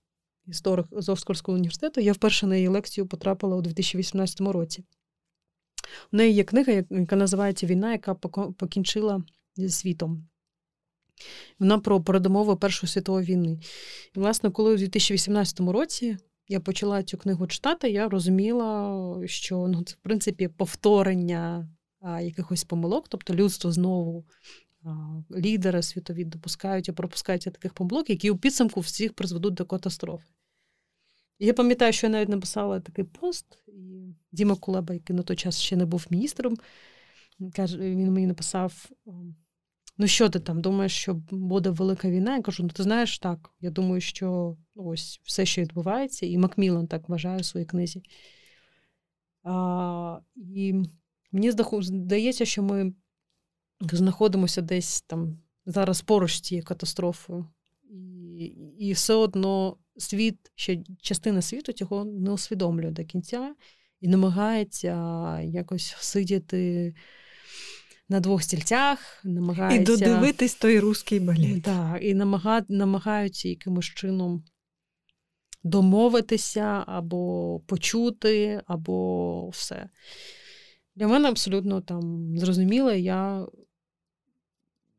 історик з Оксфордського університету. Я вперше на її лекцію потрапила у 2018 році. У неї є книга, яка називається Війна, яка покінчила зі світом. Вона про передумови Першої світової війни. І, власне, коли у 2018 році я почала цю книгу читати, я розуміла, що ну, це, в принципі, повторення а, якихось помилок, тобто людство знову. Лідери світові допускають і пропускають таких помилок, які у підсумку всіх призведуть до катастрофи. Я пам'ятаю, що я навіть написала такий пост, і Діма Кулеба, який на той час ще не був міністром, він мені написав: ну що ти там думаєш, що буде велика війна? Я кажу, ну ти знаєш так. Я думаю, що ось все, що відбувається, і Макмілан так вважає у своїй книзі. А, І мені здається, що ми знаходимося десь там зараз поруч з цією катастрофою. І, і все одно світ, ще частина світу цього не усвідомлює до кінця і намагається якось сидіти на двох стільцях, намагаються... І додивитись той русський балет. Так, і намага... намагаються якимось чином домовитися, або почути, або все. Для мене абсолютно там зрозуміло, я в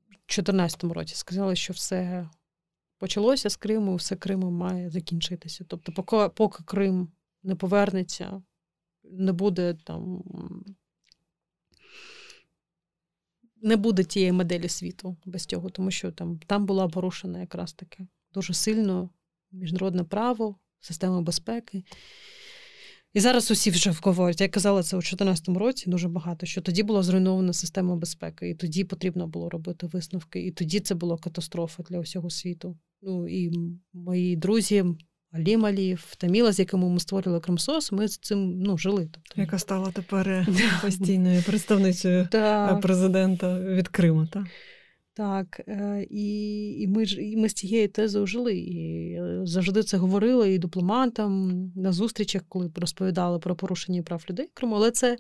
2014 році сказала, що все почалося з Криму, все Кримом має закінчитися. Тобто, поки, поки Крим не повернеться, не буде там не буде тієї моделі світу без цього, тому що там там була порушена якраз таке дуже сильно міжнародне право, система безпеки. І зараз усі вже говорять, я казала це у 2014 році дуже багато, що тоді була зруйнована система безпеки, і тоді потрібно було робити висновки, і тоді це була катастрофа для усього світу. Ну і мої друзі, Алім Алієв, Таміла, з якими ми створили Кримсос, ми з цим ну, жили. Тобто. Яка стала тепер е, [laughs] постійною представницею е, президента від Криму. так? Так, е, і і, ми і ми з цією тезою жили. І завжди це говорили і дипломатам на зустрічах, коли розповідали про порушення прав людей в Криму, але це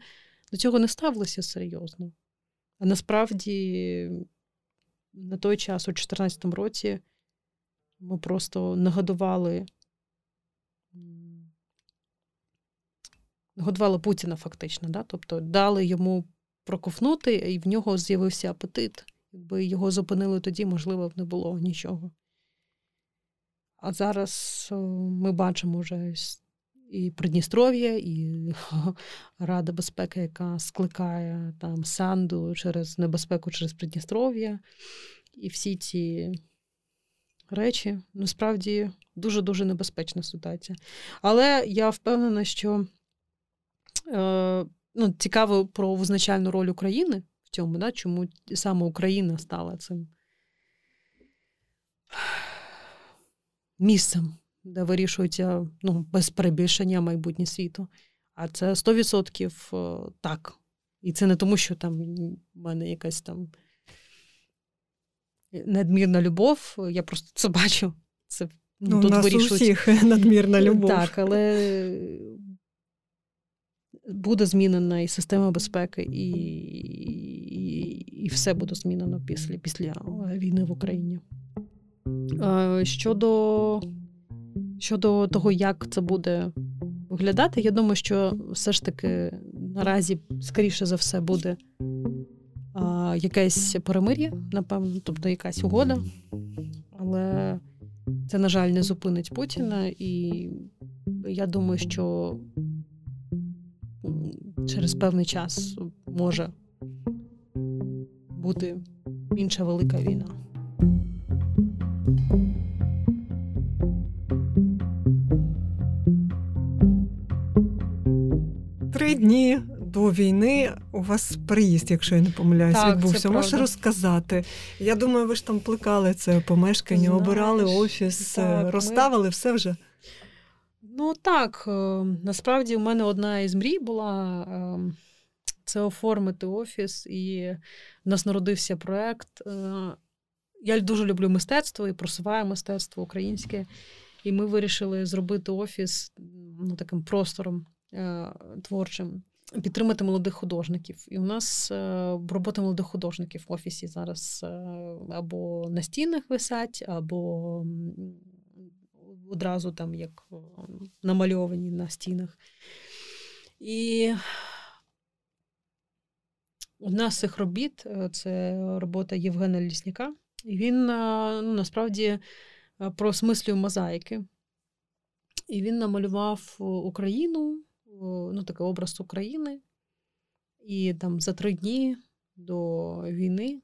до цього не ставилося серйозно. А насправді на той час, у 2014 році, ми просто нагодували годували Путіна фактично, да? тобто дали йому проковнути, і в нього з'явився апетит. Якби його зупинили тоді, можливо, б не було нічого. А зараз ми бачимо вже і Придністров'я, і [laughs] Рада безпеки, яка скликає там Санду через небезпеку через Придністров'я. І всі ці речі насправді дуже-дуже небезпечна ситуація. Але я впевнена, що ну, цікаво про визначальну роль України в цьому, да, чому саме Україна стала цим місцем, де вирішується ну, без перебільшення майбутнє світу. А це 100% е, так. І це не тому, що там в мене якась там надмірна любов. Я просто це бачу. Це ну, ну, тут у нас вирішують... у всіх [laughs] надмірна любов. Так, але буде змінена і система безпеки, і і, і все буде змінено після, після війни в Україні. Щодо щодо того, як це буде виглядати, я думаю, що все ж таки наразі, скоріше за все, буде а, якесь перемир'я, напевно, тобто якась угода. Але це, на жаль, не зупинить Путіна, і я думаю, що через певний час може бути інша велика війна. Три дні до війни у вас приїзд, якщо я не помиляюсь, так, відбувся. Можеш розказати? Я думаю, ви ж там плекали це помешкання, Знаєш, обирали офіс, так, розставили ми... все вже. Ну так, е, насправді у мене одна із мрій була ем, це оформити офіс, і в нас народився проект. Е, я дуже люблю мистецтво і просуваю мистецтво українське. І ми вирішили зробити офіс ну, таким простором е, творчим, підтримати молодих художників. І у нас е, робота молодих художників в офісі зараз е, або на стінах висять, або одразу там як намальовані на стінах. І одна з цих робіт це робота Євгена Лісняка. І він ну, насправді проосмислює мозаїки. І він намалював Україну, ну, такий образ України. І там за три дні до війни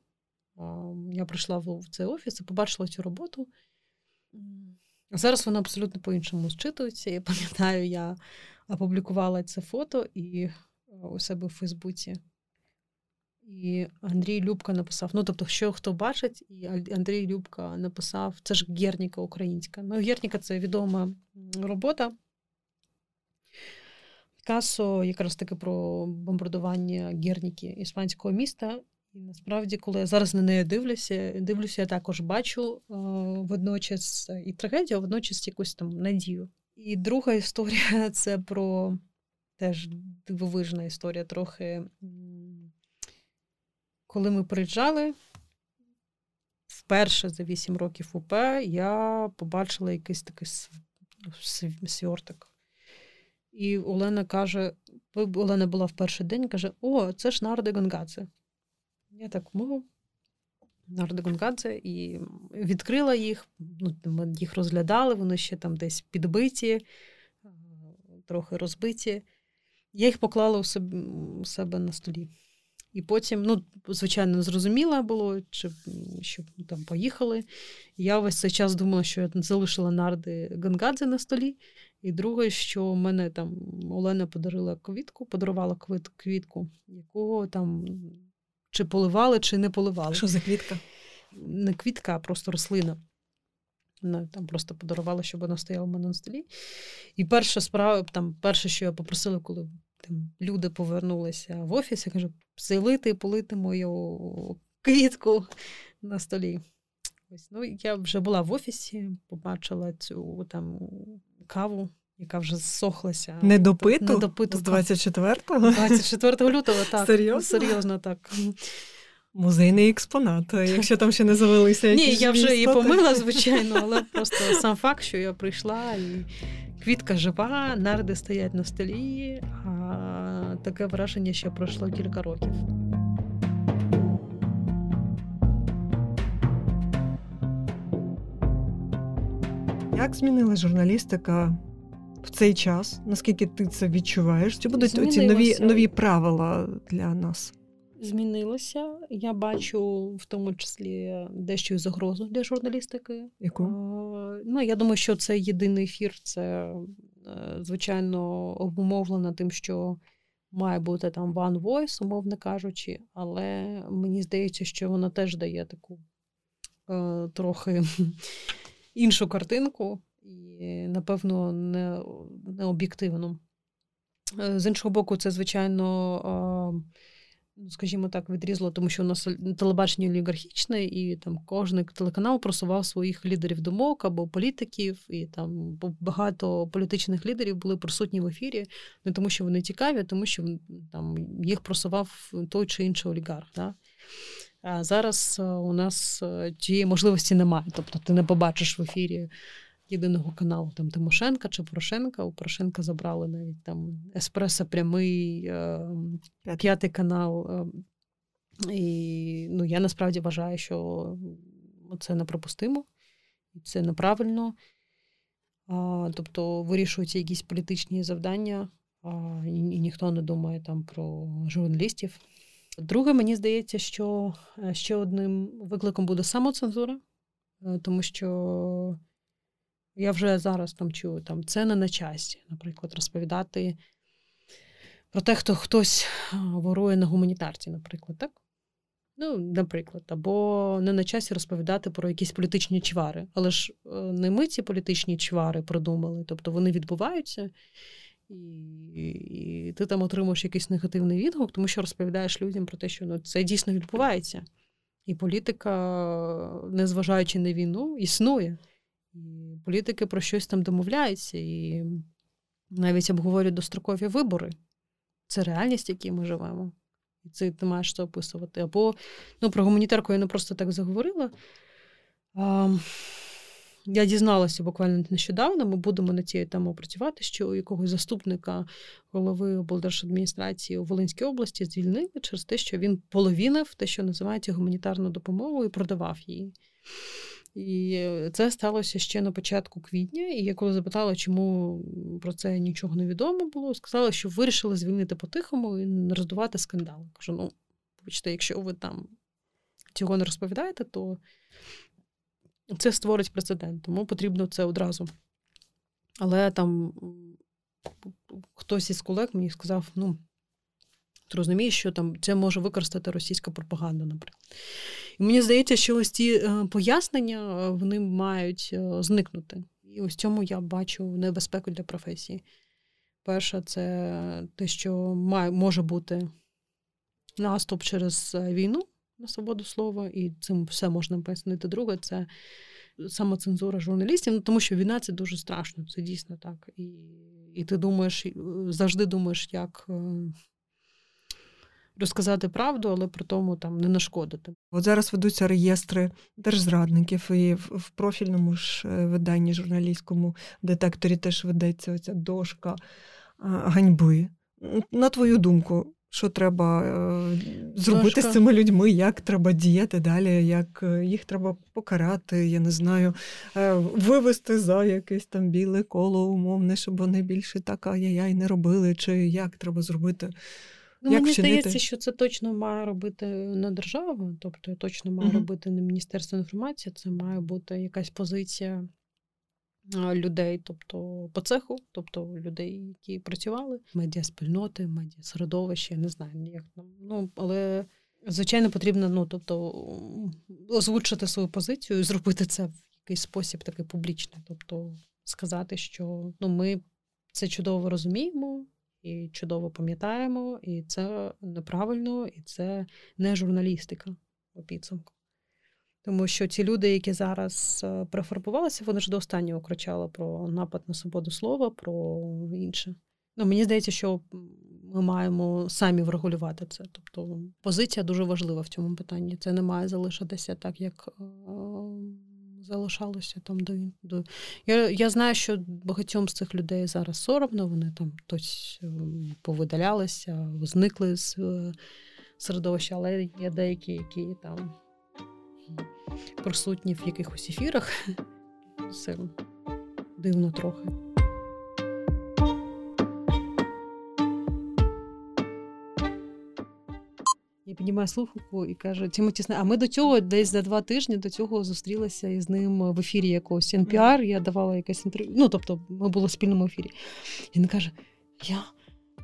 я прийшла в цей офіс і побачила цю роботу. Зараз вона абсолютно по-іншому зчитується. Я [laughs] пам'ятаю, я опублікувала це фото і у себе в Фейсбуці. І Андрій Любка написав: ну, тобто, що хто бачить, і Андрій Любка написав: це ж Герніка українська. Ну, Герніка це відома робота. Пікассо якраз таки про бомбардування Герніки іспанського міста. І насправді, коли я зараз на неї дивлюся, дивлюся, я також бачу е, водночас і трагедію, а водночас якусь там надію. І друга історія [laughs] це про теж дивовижна історія трохи коли ми приїжджали, вперше за 8 років УП я побачила якийсь такий свертик. І Олена каже: Олена була в перший день каже: О, це ж Нарде Гонгадзе. Я так мову. Нарде Гонгадзе, і відкрила їх, ну, ми їх розглядали, вони ще там десь підбиті, трохи розбиті. Я їх поклала у себе на столі. І потім, ну, звичайно, зрозуміло було, чи щоб там поїхали. я весь цей час думала, що я залишила нарди Гангадзе на столі. І друге, що мене там Олена подарила квітку, подарувала квітку, яку там чи поливали, чи не поливали. Що за квітка? Не квітка, а просто рослина. Вона там просто подарувала, щоб вона стояла в мене на столі. І перша справа, там, перше, що я попросила, коли там люди повернулися в офіс, я кажу, залити і полити мою квітку на столі. Ось, ну, Я вже була в офісі, побачила цю там каву, яка вже зсохлася. Недопиту? Недопиту. З 24-го? 24 лютого, [laughs] так. Серйозно? Серйозно так. Музейний експонат, якщо там ще не завелися. Ні, я вже її помила, звичайно, [laughs] але просто сам факт, що я прийшла і квітка жива, нарди стоять на столі, а таке враження ще пройшло кілька років. Як змінила журналістика в цей час? Наскільки ти це відчуваєш? Чи будуть ці нові нові правила для нас? Змінилося. Я бачу в тому числі дещо загрозу для журналістики. Яку? Ну, Я думаю, що це єдиний ефір, це, е, звичайно, обумовлено тим, що має бути там one voice, умовно кажучи, але мені здається, що вона теж дає таку е, трохи [laughs] іншу картинку і, напевно, не, не об'єктивну. Е, з іншого боку, це, звичайно. Ну, скажімо так, відрізало, тому що у нас телебачення олігархічне, і там кожен телеканал просував своїх лідерів думок або політиків, і там багато політичних лідерів були присутні в ефірі, не тому, що вони цікаві, а тому що там їх просував той чи інший олігарх. Да? А зараз е, у нас е, цієї можливості немає. Тобто ти не побачиш в ефірі єдиного каналу там Тимошенка чи Порошенка. У Порошенка забрали навіть там Еспресо прямий, е, п'ятий канал. Е, і ну, я насправді вважаю, що це неприпустимо це неправильно. А, Тобто вирішуються якісь політичні завдання, а, і, і ніхто не думає там про журналістів. Друге, мені здається, що е, ще одним викликом буде самоцензура, тому що я вже зараз там чую там це не на часі, наприклад, розповідати про те, хто хтось ворує на гуманітарці, наприклад, так? Ну, наприклад, або не на часі розповідати про якісь політичні чвари. Але ж е, не ми ці політичні чвари продумали, тобто вони відбуваються, і і ти там отримуєш якийсь негативний відгук, тому що розповідаєш людям про те, що ну, це дійсно відбувається. І політика, незважаючи на війну, існує. І політики про щось там домовляються, і навіть обговорюють дострокові вибори. Це реальність, в якій ми живемо. І це ти маєш це описувати. Або ну, про гуманітарку я не просто так заговорила. А, Я дізналася буквально нещодавно, ми будемо на цій темі працювати, що у якогось заступника голови облдержадміністрації у Волинській області звільнили через те, що він половинив те, що називається гуманітарну допомогу, і продавав її. І це сталося ще на початку квітня. І я коли запитала, чому про це нічого не відомо було, сказала, що вирішили звільнити по-тихому і не роздувати скандал. Кажу: ну, вибачте, якщо ви там цього не розповідаєте, то це створить прецедент, тому потрібно це одразу. Але там хтось із колег мені сказав: ну, ти розумієш, що там це може використати російська пропаганда, наприклад. І мені здається, що ось ці е, пояснення е, вони мають е, зникнути. І ось цьому я бачу небезпеку для професії. Перше, це те, що може бути наступ через війну на свободу слова, і цим все можна пояснити. Друге, це самоцензура журналістів, ну тому що війна це дуже страшно, це дійсно так. І і ти думаєш, завжди думаєш, як розказати правду, але при тому там не нашкодити. От зараз ведуться реєстри держзрадників, і в профільному ж е, виданні журналістському детекторі теж ведеться оця дошка ганьби. На твою думку, що треба е, зробити Дошка. з цими людьми, як треба діяти далі, як е, їх треба покарати, я не знаю, вивести за якесь там біле коло умовне, щоб вони більше так ай-яй не робили, чи як треба зробити. Ну, Як Мені вчинити? здається, що це точно має робити не держава, тобто точно має угу. робити не Міністерство інформації, це має бути якась позиція людей, тобто по цеху, тобто людей, які працювали, медіаспільноти, медіасередовище, я не знаю, як там. Ну, але. Звичайно, потрібно ну, тобто, озвучити свою позицію і зробити це в якийсь спосіб такий публічний. Тобто сказати, що ну, ми це чудово розуміємо, і чудово пам'ятаємо, і це неправильно, і це не журналістика у підсумку. Тому що ті люди, які зараз е, прифарбувалися, вони ж до останнього кричали про напад на свободу слова, про інше. Ну, Мені здається, що ми маємо самі врегулювати це. Тобто позиція дуже важлива в цьому питанні. Це не має залишитися так, як е, залишалося там до до. Я я знаю, що багатьом з цих людей зараз соромно, вони там хтось ем, повидалялися, зникли з е, середовища, але є деякі, які там присутні в якихось ефірах. [laughs] Це дивно трохи. Я піднімаю слухавку і каже, Тімоті Сне, а ми до цього десь за два тижні до цього зустрілися із ним в ефірі якогось NPR, Я давала якесь інтерв'ю. Ну, тобто, ми були в спільному ефірі. І він каже: Я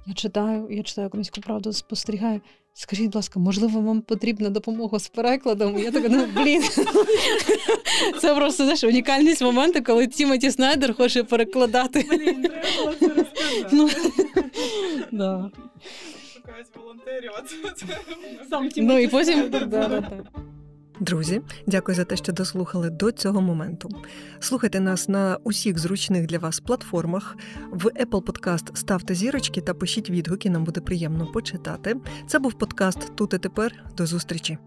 я читаю, я читаю українську правду, спостерігаю. Скажіть, будь ласка, можливо, вам потрібна допомога з перекладом? Я така, ну блін. [laughs] Це просто знаєш, унікальність моменту, коли Тімоті Снайдер хоче перекладати. Блін, треба було це розказати. [laughs] Шукають волонтерів. [laughs] Сам Ну і потім [laughs] Друзі, дякую за те, що дослухали до цього моменту. Слухайте нас на усіх зручних для вас платформах. В Apple Podcast ставте зірочки та пишіть відгуки. Нам буде приємно почитати. Це був подкаст Тут і тепер. До зустрічі.